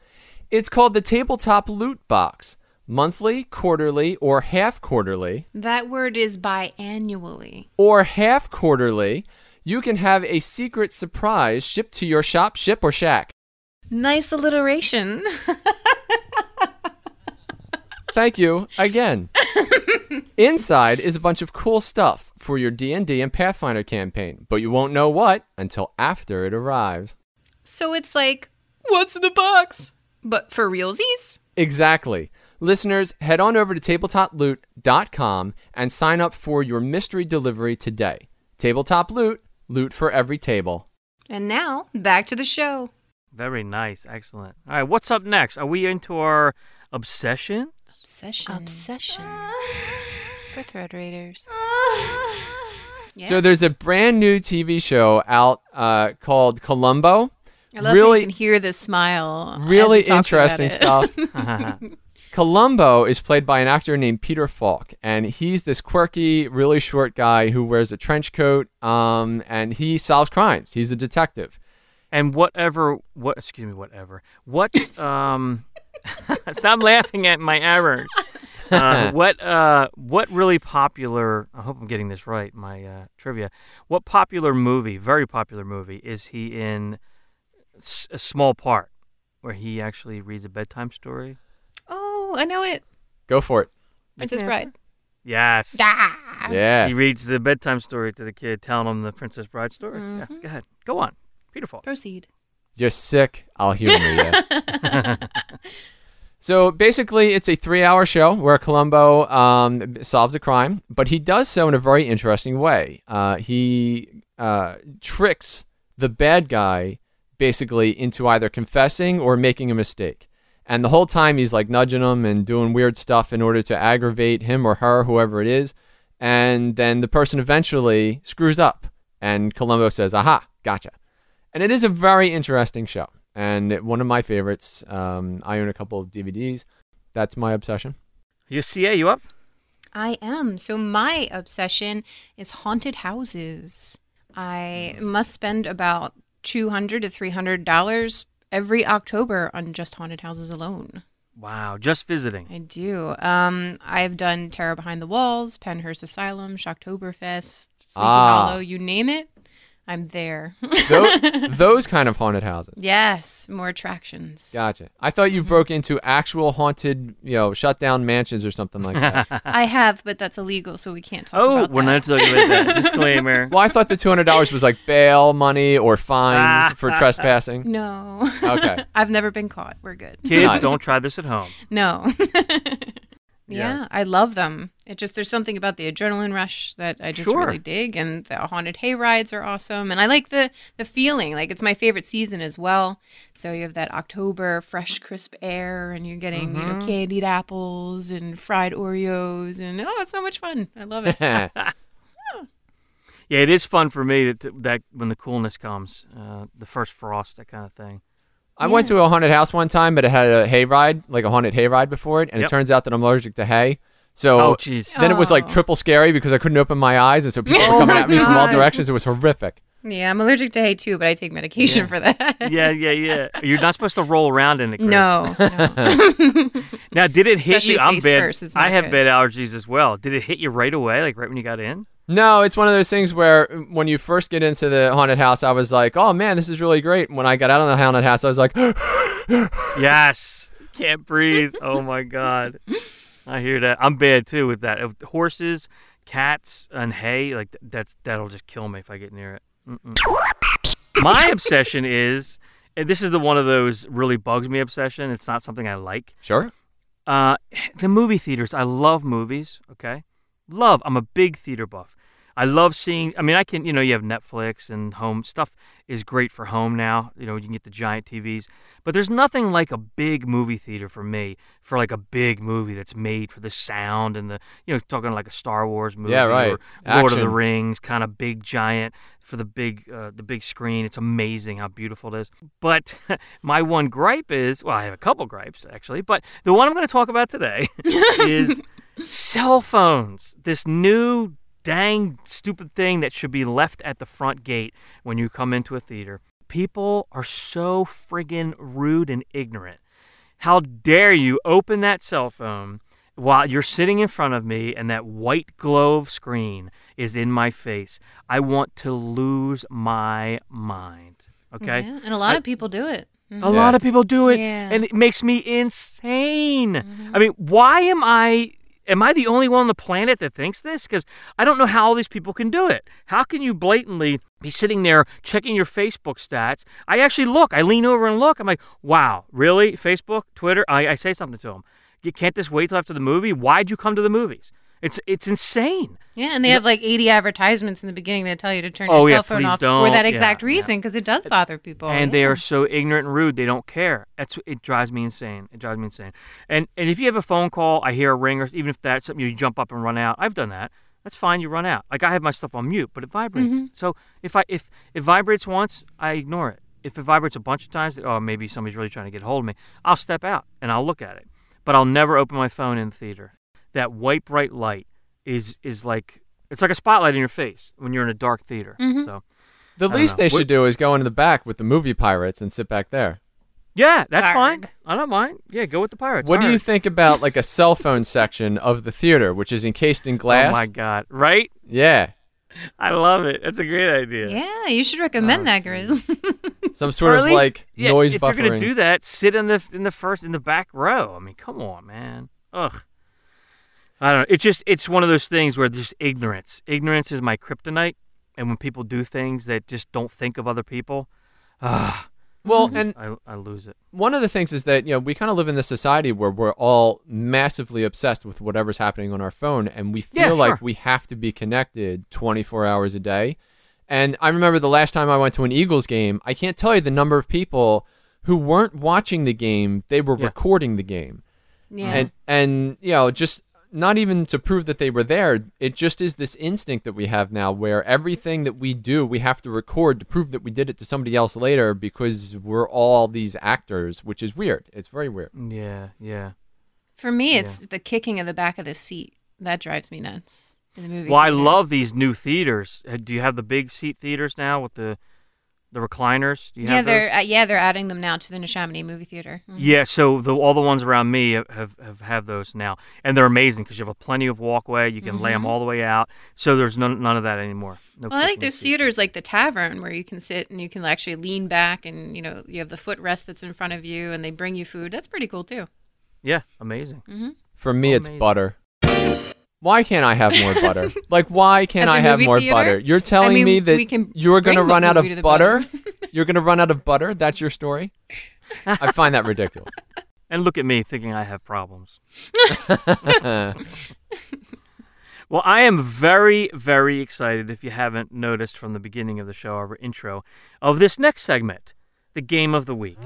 C: It's called the Tabletop Loot Box. Monthly, quarterly, or half quarterly,
D: That word is biannually.
C: or half quarterly, you can have a secret surprise shipped to your shop, ship, or shack.
D: Nice alliteration.
C: Thank you again. Inside is a bunch of cool stuff for your D&D and Pathfinder campaign, but you won't know what until after it arrives.
D: so it's like, what's in the box? But for realsies?
C: Exactly. Listeners, head on over to tabletoploot.com and sign up for your mystery delivery today. Tabletop Loot, loot for every table.
D: And now, back to the show.
E: Very nice. Excellent. All right, what's up next? Are we into our obsession?
D: Obsession.
I: Obsession for Thread Raiders.
D: Yeah.
C: So there's a brand new TV show out uh, called Columbo.
D: I love
C: really-
D: how you can hear the smile.
C: Really
D: he talks about
C: interesting stuff. Columbo is played by an actor named Peter Falk, and he's this quirky, really short guy who wears a trench coat, um, and he solves crimes. He's a detective.
E: and whatever what excuse me whatever what um stop laughing at my errors uh, what uh what really popular i hope i'm getting this right my uh, trivia what popular movie very popular movie is he in s- a small part where he actually reads a bedtime story
D: Oh, I know it.
C: Go for it.
D: Princess Bride.
E: yes
D: Ah.
C: Yeah.
E: he reads the bedtime story to the kid telling him the princess bride story yes go ahead go on Beautiful.
D: Proceed.
C: You're sick. I'll humor you. so basically, it's a three-hour show where Columbo um, solves a crime, but he does so in a very interesting way. Uh, he uh, tricks the bad guy basically into either confessing or making a mistake. And the whole time he's like nudging him and doing weird stuff in order to aggravate him or her, whoever it is. And then the person eventually screws up. And Columbo says, Aha, gotcha. And it is a very interesting show. And it- one of my favorites. Um, I own a couple of DVDs. That's my obsession.
E: You CA, you up?
D: I am. So my obsession is haunted houses. I must spend about two hundred to three hundred dollars every October on just haunted houses alone.
E: Wow, just visiting.
D: I do. Um, I've done Terror Behind the Walls, Pennhurst Asylum, Shocktoberfest, Sleepy
C: Ah.
D: Hollow, you name it, I'm there.
C: those, those kind of haunted houses.
D: yes, more attractions.
C: Gotcha. I thought you mm-hmm. broke into actual haunted, you know, shut down mansions or something like that.
D: I have, but that's illegal, so we can't talk
E: Oh,
D: about
E: we're
D: that.
E: not talking about that. Disclaimer.
C: well, I thought the two hundred dollars was like bail money or fines for trespassing.
D: No.
C: Okay.
D: I've never been caught. We're good.
E: Kids, don't try this at home.
D: No. Yeah,
E: Yes.
D: I love them. It just there's something about the adrenaline rush that I just
E: Sure.
D: really dig, and the haunted hay rides are awesome, and I like the the feeling. Like it's my favorite season as well. So you have that October fresh, crisp air, and you're getting you know
E: Mhm.
D: candied apples and fried Oreos, and oh, it's so much fun. I love it.
E: Yeah, it is fun for me to, to that when the coolness comes, uh, the first frost, that kind of thing.
C: I went to a haunted house one time, but it had a hay ride, like a haunted hay ride before it, and
E: Yep.
C: it turns out that I'm allergic to hay. So
E: Oh, jeez.
C: then it was like
D: Oh.
C: triple scary because I couldn't open my eyes, and so people were oh coming at me from all directions. It was horrific.
D: yeah, I'm allergic to hay too, but I take medication
E: Yeah.
D: for that.
E: Yeah, yeah, yeah. You're not supposed to roll around in it. Chris.
D: No. no.
E: Now, did it hit
D: Especially
E: you? I'm
D: face
E: bad. I have
D: good.
E: bad allergies as well. Did it hit you right away, like right when you got in?
C: No, it's one of those things where uh, when you first get into the haunted house, I was like, "Oh man, this is really great." When I got out of the haunted house, I was like,
E: Yes. Can't breathe. Oh my god. I hear that. I'm bad too with that. Horses, cats, and hay. Like th- that's that'll just kill me if I get near it. Mm-mm. My obsession is, and this is the one of those really bugs me obsession. It's not something I like.
C: "Sure."
E: Uh, the movie theaters. I love movies. Okay, love. I'm a big theater buff. I love seeing. I mean, I can. You know, you have Netflix and home stuff is great for home now. You know, you can get the giant TVs, but there's nothing like a big movie theater for me. For like a big movie that's made for the sound and the. You know, talking like a Star Wars movie.
C: Yeah, right.
E: Or Lord of the Rings, kind of big giant for the big uh, the big screen. It's amazing how beautiful it is. But my one gripe is, well, I have a couple gripes actually, but the one I'm going to talk about today is cell phones. This new dang stupid thing that should be left at the front gate when you come into a theater. People are so friggin' rude and ignorant. How dare you open that cell phone while you're sitting in front of me and that white glow of screen is in my face? I want to lose my mind. Okay?
D: Yeah, and a lot
E: I-
D: of people do it.
E: A mm-hmm. lot of people do it,
D: Yeah.
E: and it makes me insane. Mm-hmm. I mean, why am I? Am I the only one on the planet that thinks this? Because I don't know how all these people can do it. How can you blatantly be sitting there checking your Facebook stats? I actually look. I lean over and look. I'm like, wow, really? Facebook, Twitter? I, I say something to them. You can't this wait till after the movie? Why'd you come to the movies? It's it's insane.
D: Yeah, and they have like 80 advertisements in the beginning that tell you to turn
E: Oh,
D: your
E: yeah,
D: cell phone off for
E: don't.
D: that exact
E: yeah.
D: reason because it does bother people.
E: and they are so ignorant and rude they don't care that's it drives me insane it drives me insane and and if you have a phone call i hear a ring or even if that's something you jump up and run out i've done that that's fine you run out like i have my stuff on mute but it vibrates
D: Mm-hmm.
E: so if i if it vibrates once i ignore it if it vibrates a bunch of times oh maybe somebody's really trying to get a hold of me i'll step out and i'll look at it but i'll never open my phone in the theater that white bright light is is like it's like a spotlight in your face when you're in a dark theater
D: Mm-hmm.
E: so
C: The
E: I
C: least
E: know.
C: they
E: What-
C: should do is go into the back with the movie pirates and sit back there.
E: Yeah, that's fine. I don't mind. Yeah, go with the pirates.
C: What do you think about like a cell phone section of the theater, which is encased in glass?
E: Oh my god! Right?
C: Yeah,
E: I love it. That's a great idea.
D: Yeah, you should recommend
E: Oh,
D: that, Grizz.
C: some sort
E: Or at
C: of like
E: yeah,
C: noise
E: if
C: buffering.
E: you're gonna do that, sit in the in the first in the back row. I mean, come on, man. Ugh. I don't know. It's just it's one of those things where just ignorance. Ignorance is my kryptonite, and when people do things that just don't think of other people, ah,
C: well,
E: I,
C: and
E: I, I lose it.
C: one of the things is that you know we kind of live in this society where we're all massively obsessed with whatever's happening on our phone and we feel
E: Yeah,
C: like
E: sure.
C: we have to be connected 24 hours a day and i remember the last time i went to an eagles game i can't tell you the number of people who weren't watching the game they were
E: Yeah.
C: recording the game
D: yeah.
C: and and you know just not even to prove that they were there it just is this instinct that we have now where everything that we do we have to record to prove that we did it to somebody else later because we're all these actors which is weird it's very weird
E: Yeah, yeah.
D: For me, it's the kicking of the back of the seat that drives me nuts in the movie.
E: Well, I love these new theaters. Uh, Do you have the big seat theaters now with the the recliners. Do you
D: yeah,
E: have
D: they're uh, yeah they're adding them now to the Neshaminy movie theater. Mhm.
E: Yeah, so the, all the ones around me have, have, have, have those now, and they're amazing because you have a plenty of walkway. You can lay them all the way out. So there's none, none of that anymore. No
D: Well, I think
E: kicking
D: there's
E: seats.
D: theaters like the Tavern where you can sit and you can actually lean back and you know you have the footrest that's in front of you and they bring you food. That's pretty cool too.
E: Yeah, amazing.
D: hmm
C: For me, it's
E: Amazing.
C: butter. Why can't I have more butter? like, why can't I have more
D: theater?
C: butter? You're
D: I
C: telling
D: mean,
C: me that
D: we can
C: you're going to run out of
D: movie to the
C: butter?
D: butter.
C: you're going to run out of butter? That's your story? I find that ridiculous.
E: And look at me thinking I have problems. Well, I am very, very excited, if you haven't noticed from the beginning of the show, our intro, of this next segment, the game of the week.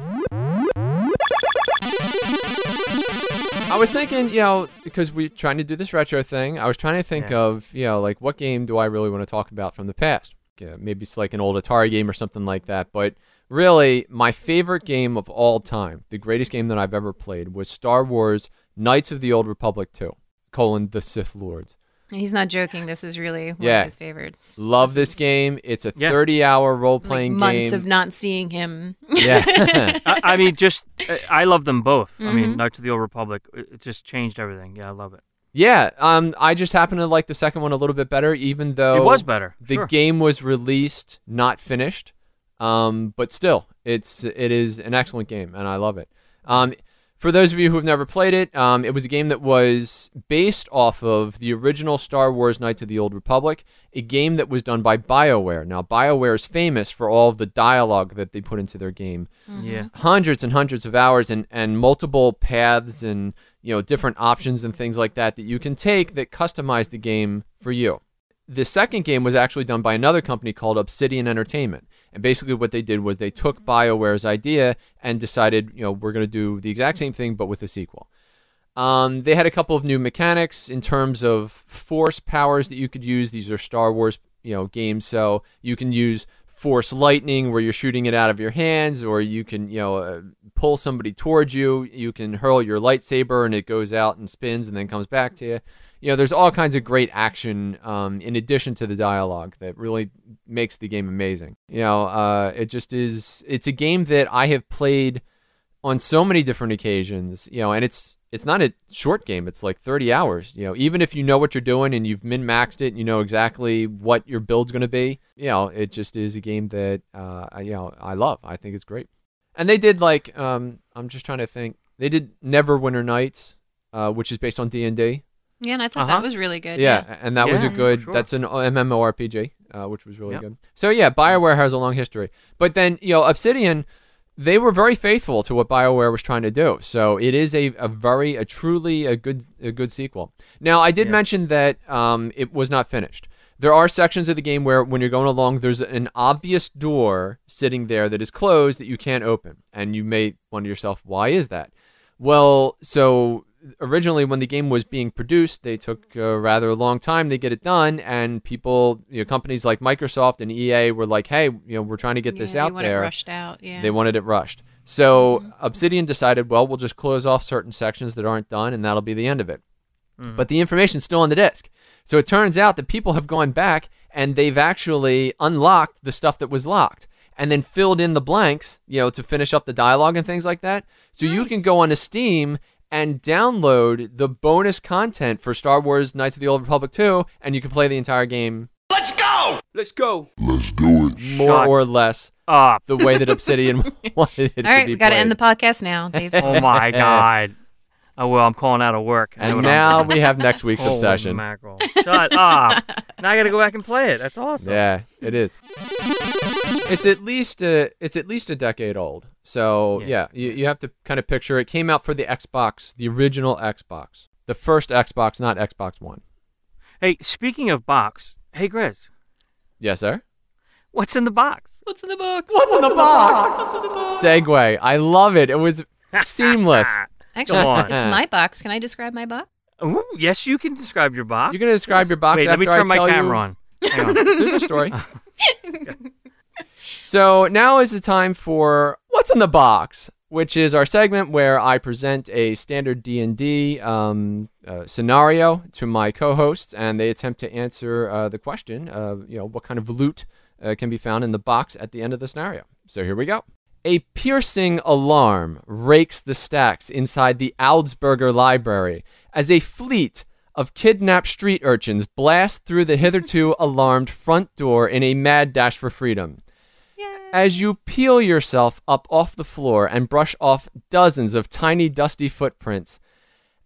C: I was thinking, you know, because we're trying to do this retro thing, I was trying to think
E: Yeah.
C: of, you know, like what game do I really want to talk about from the past? Yeah, maybe it's like an old Atari game or something like that. But really, my favorite game of all time, the greatest game that I've ever played, was Star Wars Knights of the Old Republic 2, colon, the Sith Lords.
D: He's not joking. This is really one
C: Yeah.
D: of his favorites.
C: Love this
D: is
C: game. It's a
E: Yeah.
C: 30 hour role
D: Like
C: playing
D: months
C: game.
D: Months of not seeing him.
C: yeah.
E: I, I mean, just, I- I love them both. I mean,
D: Mhm.
E: Knights of the Old Republic, it, it just changed everything. Yeah, I love it.
C: yeah. Um, I just happen to like the second one a little bit better, even though
E: it was better.
C: the
E: sure.
C: game was released not finished um, but still it's it is an excellent game and i love it um, for those of you who have never played it um, it was a game that was based off of the original star wars knights of the old republic a game that was done by bioware. Now bioware is famous for all of the dialogue that they put into their game.
E: Yeah.
C: hundreds and hundreds of hours and, and multiple paths and you know different options and things like that that you can take that customize the game for you the second game was actually done by another company called Obsidian Entertainment. And basically, what they did was they took BioWare's idea and decided, you know, we're going to do the exact same thing, but with a sequel. Um, they had a couple of new mechanics in terms of force powers that you could use. These are Star Wars, you know, games, so you can use force lightning where you're shooting it out of your hands, or you can, you know, uh, pull somebody towards you. You can hurl your lightsaber and it goes out and spins and then comes back to you you know, there's all kinds of great action um, in addition to the dialogue that really makes the game amazing. You know, uh, it just is. It's a game that I have played on so many different occasions. You know, and it's it's not a short game. It's like 30 hours. You know, even if you know what you're doing and you've min maxed it, and you know exactly what your build's going to be. You know, it just is a game that uh, you know I love. I think it's great. And they did like um, I'm just trying to think. They did Neverwinter Nights, uh, which is based on D and D.
D: Yeah, and I thought
E: Uh-huh.
D: that was really good.
C: Yeah, and that was a
E: yeah,
C: good.
E: sure.
C: That's an MMORPG, uh, which was really
E: Yep.
C: good. So yeah, Bioware has a long history, but then you know Obsidian, they were very faithful to what Bioware was trying to do. So it is a, a very a truly a good a good sequel. Now I did
E: Yeah.
C: mention that um, it was not finished. There are sections of the game where when you're going along, there's an obvious door sitting there that is closed that you can't open, and you may wonder yourself, why is that? Well, so originally when the game was being produced, they took a rather long time to get it done, and people, you know, companies like Microsoft and EA were like, "Hey, you know, we're trying to get
D: Yeah,
C: this
D: they
C: out
D: want it
C: there."
D: rushed out. Yeah.
C: They wanted it rushed. So mm-hmm. Obsidian decided, well, we'll just close off certain sections that aren't done, and that'll be the end of it. Mm-hmm. But the information's still on the disk. So it turns out that people have gone back and they've actually unlocked the stuff that was locked and then filled in the blanks, you know, to finish up the dialogue and things like that. So you can go onto Steam and download the bonus content for Star Wars Knights of the Old Republic 2 and you can play the entire game
A: Let's go! Let's go! Let's do it.
C: More
E: Shut
C: or less
E: up.
C: the way that Obsidian wanted it
D: All right,
C: to be
D: we got to end the podcast now. Dave's
E: Oh my god. Oh well, I'm calling out of work. I
C: and now we have next week's
E: Holy
C: obsession.
E: mackerel. Shut up. Now I got to go back and play it. That's awesome.
C: Yeah, it is. It's at least a it's at least a decade old. So
E: Yeah.
C: yeah, you, you have to kind of picture it came out for the Xbox, the original Xbox, the first Xbox, not Xbox One.
E: Hey, speaking of box, hey Grizz,
C: Yes, sir.
E: what's in the box?
D: What's in the box?
C: What's in the box? Segue. I love it. It was seamless.
D: Actually,
C: Come on.
D: it's my box. Can I describe my box?
E: Ooh, yes, you can describe your box.
C: You're gonna describe your box
E: Wait, let me
C: after I
E: turn my
C: tell
E: camera
C: you-
E: on. Hang on.
C: There's a story. so now is the time for what's in the box, which is our segment where I present a standard D and D um, uh, scenario to my co-hosts, and they attempt to answer uh, the question of you know what kind of loot uh, can be found in the box at the end of the scenario. So here we go. A piercing alarm rakes the stacks inside the Augsburger Library as a fleet of kidnapped street urchins blast through the hitherto alarmed front door in a mad dash for freedom. As you peel yourself up off the floor and brush off dozens of tiny dusty footprints,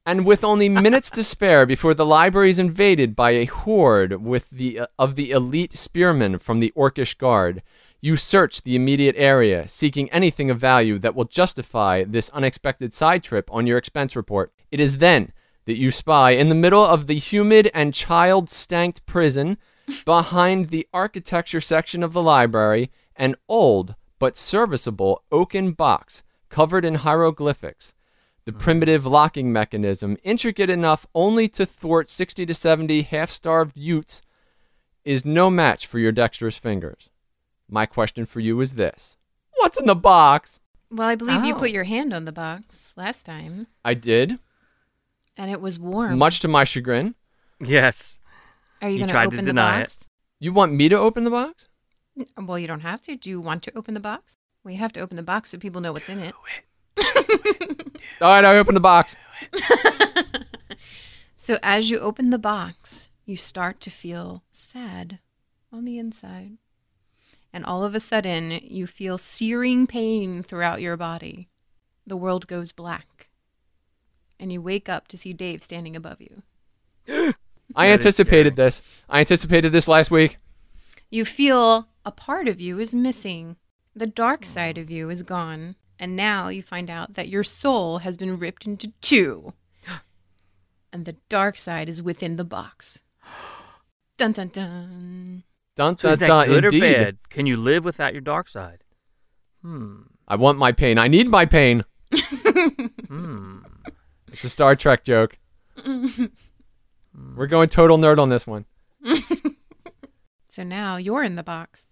C: and with only minutes to spare before the library is invaded by a horde with the, uh, of the elite spearmen from the Orcish Guard, you search the immediate area, seeking anything of value that will justify this unexpected side trip on your expense report. It is then that you spy in the middle of the humid and child stanked prison, behind the architecture section of the library, an old but serviceable oaken box covered in hieroglyphics. The hmm. primitive locking mechanism, intricate enough only to thwart 60 to 70 half starved Utes, is no match for your dexterous fingers. My question for you is this What's in the box?
D: Well, I believe you
E: Oh.
D: put your hand on the box last time,
C: I did,
D: and it was warm.
C: much to my chagrin.
E: Yes.
D: Are you
E: you
D: going to open the
E: deny it.
D: box?
C: You want me to open the box?
D: Well, you don't have to. Do you want to open the box? We have to open the box so people know what's in it.
C: All right, I open the box.
D: So as you open the box, you start to feel sad on the inside. And all of a sudden, you feel searing pain throughout your body. The world goes black. And you wake up to see Dave standing above you.
C: I anticipated this. I anticipated this last week.
D: You feel a part of you is missing. The dark side of you is gone. And now you find out that your soul has been ripped into two. And the dark side is within the box. Dun dun dun.
C: Dun,
E: So
C: dun,
E: is that
C: dun,
E: good
C: indeed.
E: or bad? Can you live without your dark side? Hmm.
C: I want my pain. I need my pain.
E: Hmm.
C: It's a Star Trek joke. We're going total nerd on this one.
D: So now you're in the box.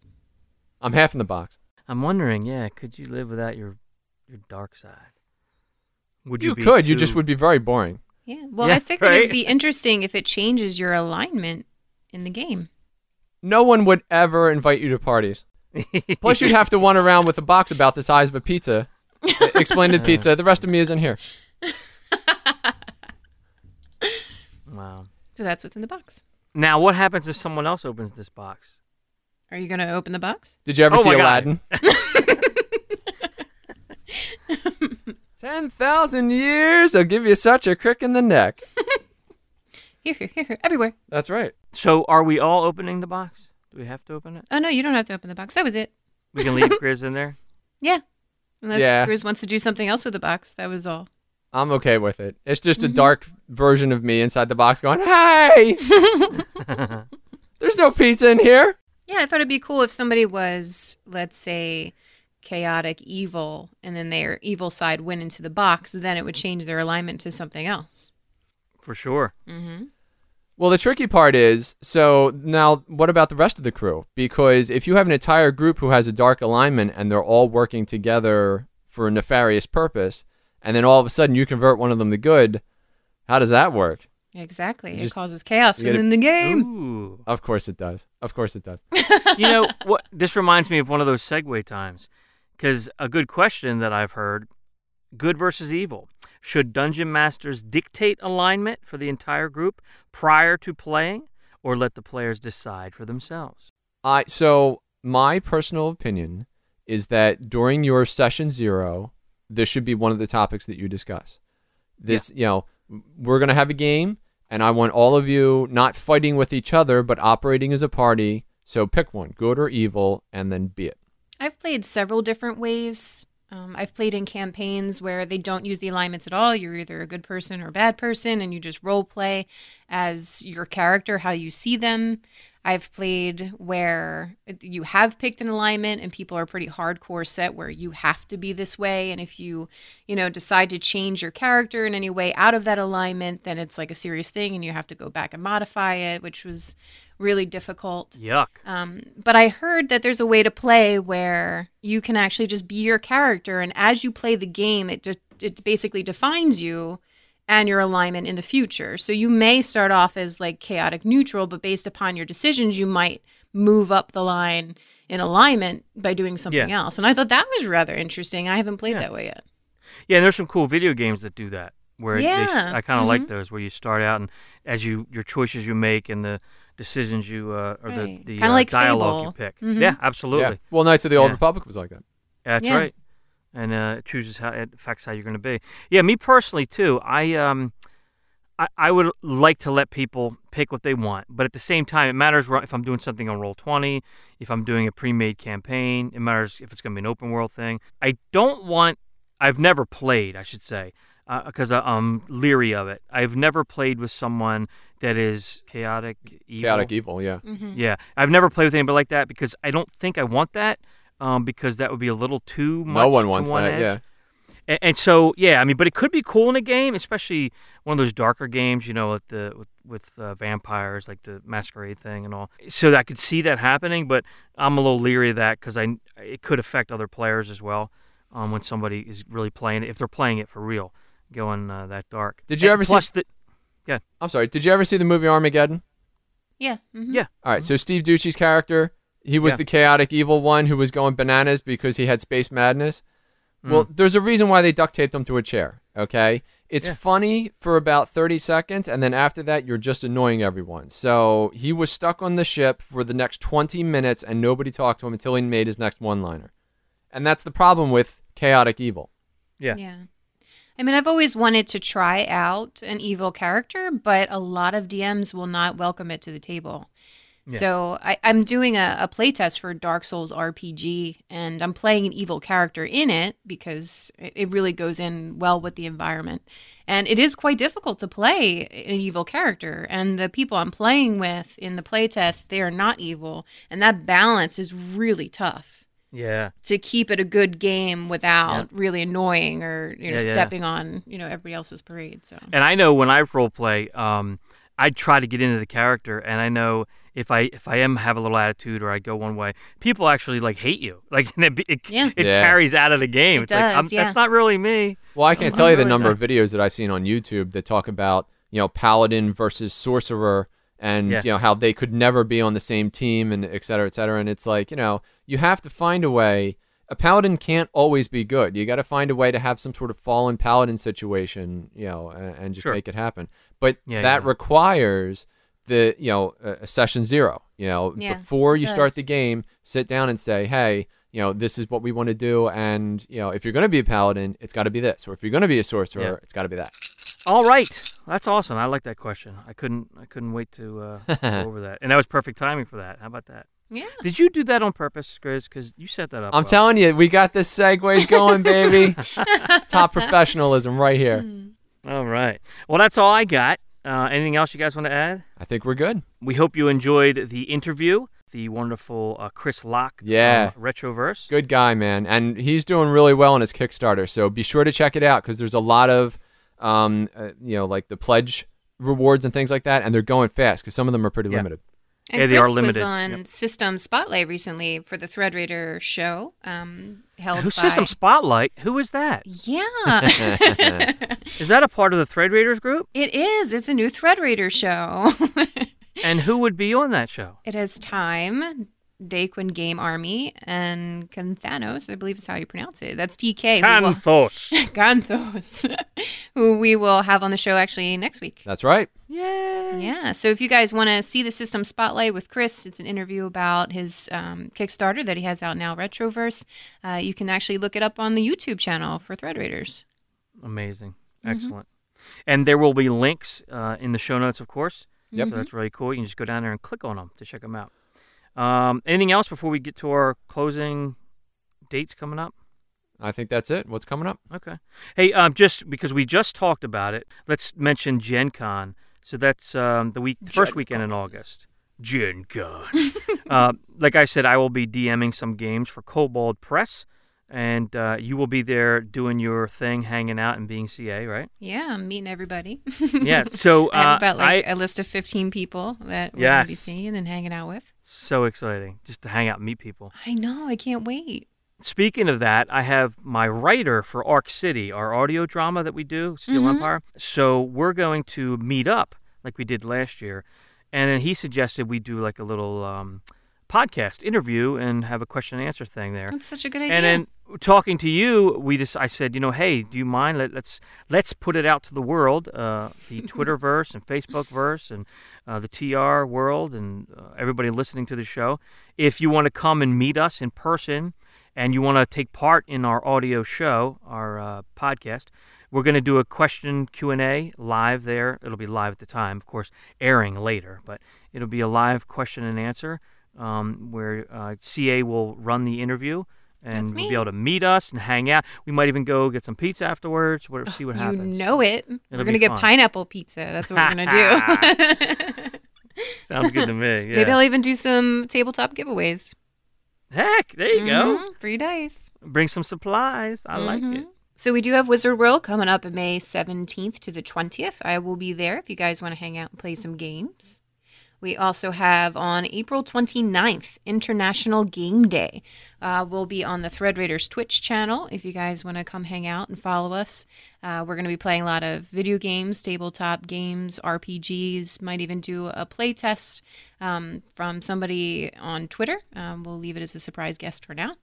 C: I'm half in the box.
E: I'm wondering, yeah, could you live without your your dark side? Would
C: You
E: be
C: could. You just would be very boring.
D: Yeah. Well,
E: Yeah,
D: I figured it'd be interesting if it changes your alignment in the game.
C: No one would ever invite you to parties. Plus, you'd have to run around with a box about the size of a pizza. Explained Explain to pizza. The rest of me isn't here.
E: Wow.
D: So that's what's in the box.
E: Now, what happens if someone else opens this box?
D: Are you going to open the box?
C: Did you ever
E: Oh
C: see. Aladdin? Ten thousand years, I'll give you such a crick in the neck.
D: Here, here, here, here, everywhere.
C: That's right.
E: So, are we all opening the box? Do we have to open it?
D: Oh, no, you don't have to open the box. That was it.
E: We can leave Grizz in there.
D: Yeah. Unless
C: Yeah.
D: Grizz wants to do something else with the box. That was all.
C: I'm okay with it. It's just
D: Mm-hmm.
C: a dark version of me inside the box going, "Hey, there's no pizza in here."
D: Yeah, I thought it'd be cool if somebody was, let's say, chaotic evil, and then their evil side went into the box, then it would change their alignment to something else.
E: For sure.
D: Mm-hmm.
C: Well, the tricky part is so now what about the rest of the crew? Because if you have an entire group who has a dark alignment and they're all working together for a nefarious purpose, and then all of a sudden you convert one of them to good, how does that work?
D: Exactly.
C: You
D: it
C: just-
D: causes chaos
C: you gotta-
D: within the game.
E: Ooh.
C: Of course it does. Of course it does.
E: you know what? This reminds me of one of those segue times, because a good question that I've heard: good versus evil. Should dungeon masters dictate alignment for the entire group prior to playing, or let the players decide for themselves?
C: I so my personal opinion is that during your session zero, this should be one of the topics that you discuss. This, you know, we're gonna have a game, and I want all of you not fighting with each other, but operating as a party. So pick one, good or evil, and then be it.
D: I've played several different ways. Um, I've played in campaigns where they don't use the alignments at all. You're either a good person or a bad person, and you just role play as your character, how you see them. I've played where you have picked an alignment and people are pretty hardcore set where you have to be this way. And if you, you know, decide to change your character in any way out of that alignment, then it's like a serious thing and you have to go back and modify it, which was really difficult.
E: Yuck.
D: Um, but I heard that there's a way to play where you can actually just be your character, and as you play the game, it de- it basically defines you and your alignment in the future. So you may start off as like chaotic neutral, but based upon your decisions, you might move up the line in alignment by doing something
E: Yeah.
D: else. And I thought that was rather interesting. I haven't played
E: Yeah.
D: that way yet.
E: Yeah, and there's some cool video games that do that. Where they,
D: Yeah,
E: I kind of like
D: mhm.
E: those, where you start out and as you your choices you make and the decisions you uh, or the
D: Right.
E: the
D: Kinda
E: uh,
D: like
E: dialogue you
D: Fable.
E: pick.
D: Mhm.
E: Yeah, absolutely.
C: Yeah. Well, Knights of the Old
E: Yeah.
C: Republic was like that.
E: That's
D: Yeah.
E: right. And uh, it chooses how it affects how you're going to be. Yeah, me personally too. I um, I, I would like to let people pick what they want, but at the same time, it matters if I'm doing something on Roll Twenty, if I'm doing a pre-made campaign. It matters if it's going to be an open world thing. I don't want. I've never played, I should say, because I'm leery of it. I've never played with someone that is chaotic, evil.
C: Chaotic evil, yeah.
D: Mm-hmm.
E: Yeah, I've never played with anybody like that because I don't think I want that. Um, because that would be a little too much.
C: No one
E: to
C: wants
E: one
C: that,
E: edge.
C: yeah.
E: And, and so, yeah, I mean, but it could be cool in a game, especially one of those darker games, you know, with the with, with uh, vampires, like the masquerade thing and all. So I could see that happening, but I'm a little leery of that because I it could affect other players as well. Um, when somebody is really playing it, if they're playing it for real, going uh, that dark.
C: Did you
E: And
C: ever see-
E: the yeah
C: I'm sorry. Did you ever see the movie Armageddon?
D: Yeah. mhm.
E: yeah
C: All right. So Steve Ducci's character, he was
E: Yeah.
C: the chaotic evil one who was going bananas because he had space madness. Well, mm. there's a reason why they duct taped him to a chair. Okay. It's
E: Yeah.
C: funny for about 30 seconds, and then after that, you're just annoying everyone. So he was stuck on the ship for the next 20 minutes, and nobody talked to him until he made his next one liner. And that's the problem with chaotic evil.
E: yeah
D: Yeah. I mean, I've always wanted to try out an evil character, but a lot of DMs will not welcome it to the table.
E: Yeah.
D: So I, I'm doing a, a playtest for Dark Souls RPG, and I'm playing an evil character in it because it, it really goes in well with the environment. And it is quite difficult to play an evil character. And the people I'm playing with in the playtest, they are not evil. And that balance is really tough
E: yeah
D: to keep it a good game without really annoying or you know
E: Yeah, yeah.
D: stepping on you know everybody else's parade. So
E: And I know when I role play, um, I try to get into the character, and I know if I if I am have a little attitude or I go one way, people actually like hate you. Like and it it,
D: Yeah.
E: it
C: Yeah.
E: carries out of the game.
D: It
E: it's like I'm,
D: does, yeah.
E: that's not really me.
C: Well, I can't
E: I'm-
C: tell
E: I'm
C: you the
E: really
C: number
E: not-
C: of videos that I've seen on YouTube that talk about, you know, paladin versus sorcerer and,
E: Yeah.
C: you know, how they could never be on the same team and et cetera, et cetera. And it's like, you know, you have to find a way. A paladin can't always be good. You got to find a way to have some sort of fallen paladin situation, you know, and, and just
E: Sure.
C: make it happen. But
E: Yeah,
C: that
E: yeah.
C: requires the, you know, a, a session zero. You know,
D: Yeah,
C: before you start the game, sit down and say, hey, you know, this is what we want to do. And, you know, if you're going to be a paladin, it's got to be this. Or if you're going to be a sorcerer,
E: Yeah.
C: it's got to be that.
E: All right, that's awesome. I like that question. I couldn't I couldn't wait to uh, go over that, and that was perfect timing for that. How about that?
D: yeah,
E: Did you do that on purpose, Grizz? Because you set that up.
C: I'm
E: well.
C: telling you, we got this segues going, baby. Top professionalism right here.
E: All right. Well, that's all I got. Uh, anything else you guys want to add?
C: I think we're good.
E: We hope you enjoyed the interview. The wonderful uh, Chris Lock
C: Yeah.
E: from Retroverse.
C: Good guy, man. And he's doing really well on his Kickstarter. So be sure to check it out because there's a lot of, um, uh, you know, like the pledge rewards and things like that. And they're going fast because some of them are pretty
E: Yeah.
C: limited.
D: And
E: Yeah, they
D: Chris
E: are limited.
D: was on
E: Yep.
D: System Spotlight recently for the Thread Raider show. Um, held
E: Who
D: by
E: System Spotlight? Who is that?
D: Yeah,
E: Is that a part of the Thread Raiders group?
D: it is. It's a new Thread Raider show.
E: And who would be on that show?
D: it has time. Daquin Game Army and Canthanos, I believe is how you pronounce it. That's TK. who will-
E: Canthos.
D: Who we will have on the show actually next week.
C: That's right.
E: Yay.
D: Yeah. So if you guys want to see the system spotlight with Chris, it's an interview about his um, Kickstarter that he has out now, Retroverse. Uh, you can actually look it up on the YouTube channel for Thread Raiders.
E: Amazing.
D: Mm-hmm.
E: Excellent. And there will be links uh, in the show notes, of course.
C: Yep.
E: So that's really cool. You can just go down there and click on them to check them out. Um, anything else before we get to our closing dates coming up?
C: I think that's it. What's coming up?
E: Okay. Hey, um, just because we just talked about it, let's mention Gen Con. So that's um, the week, the first
D: Gen
E: weekend in August. Gen Con. uh, like I said, I will be DMing some games for Kobold Press, and uh, you will be there doing your thing, hanging out and being CA, right?
D: Yeah, I'm meeting everybody.
E: Yeah. So
D: I have
E: uh,
D: about like
E: I-
D: a list of 15 people that we're going to be seeing and hanging out with.
E: So exciting just to hang out and meet people.
D: I know. I can't wait.
E: Speaking of that, I have my writer for Arc City, our audio drama that we do, Steel
D: Mhm.
E: Empire. So we're going to meet up like we did last year, and then he suggested we do like a little um, podcast interview and have a question and answer thing there.
D: That's such a good idea.
E: And then talking to you, we just I said, you know, hey, do you mind? Let, let's let's put it out to the world, uh, the Twitterverse and Facebookverse and uh, the TR world and uh, everybody listening to the show. If you want to come and meet us in person and you want to take part in our audio show, our uh, podcast, we're going to do a question Q&A live there. It'll be live at the time, of course, airing later, but it'll be a live question and answer um, where uh, CA will run the interview and we'll be able to meet us and hang out. We might even go get some pizza afterwards. Whatever, see what
D: you
E: happens.
D: know it.
E: It'll
D: we're gonna get
E: fun.
D: pineapple pizza. That's what we're gonna do.
E: Sounds good to me. Yeah.
D: Maybe I'll even do some tabletop giveaways.
E: Heck, there you go.
D: Mhm, Free dice.
E: Bring some supplies. I like it.
D: So we do have Wizard World coming up May 17th to the 20th. I will be there if you guys want to hang out and play some games. We also have on April 29th, International Game Day. Uh, we'll be on the Thread Raiders Twitch channel if you guys want to come hang out and follow us. Uh, we're going to be playing a lot of video games, tabletop games, RPGs, might even do a play test um, from somebody on Twitter. Um, we'll leave it as a surprise guest for now.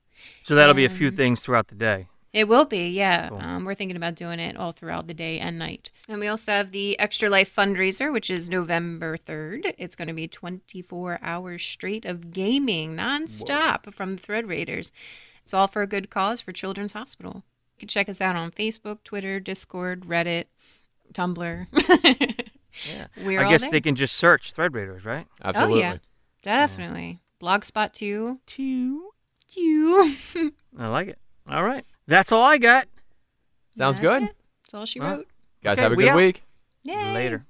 E: So that'll be a few things throughout the day.
D: It will be, yeah.
E: Cool.
D: Um, we're thinking about doing it all throughout the day and night. And we also have the Extra Life fundraiser, which is November 3rd. It's going to be 24 hours straight of gaming nonstop from the Thread Raiders. It's all for a good cause for Children's Hospital. You can check us out on Facebook, Twitter, Discord, Reddit, Tumblr.
E: Yeah.
D: We're
E: I
D: all
E: guess
D: there.
E: they can just search Thread Raiders, right?
C: Absolutely.
D: Oh, yeah. Definitely. Blogspot too.
E: Two.
D: Two.
E: I like it. All right. That's all I got.
C: Sounds
D: That's
C: good.
D: it. That's all she
E: Well,
D: wrote.
C: Guys,
E: Okay,
C: have a
E: we
C: good
E: out.
C: week.
D: Yay.
E: Later.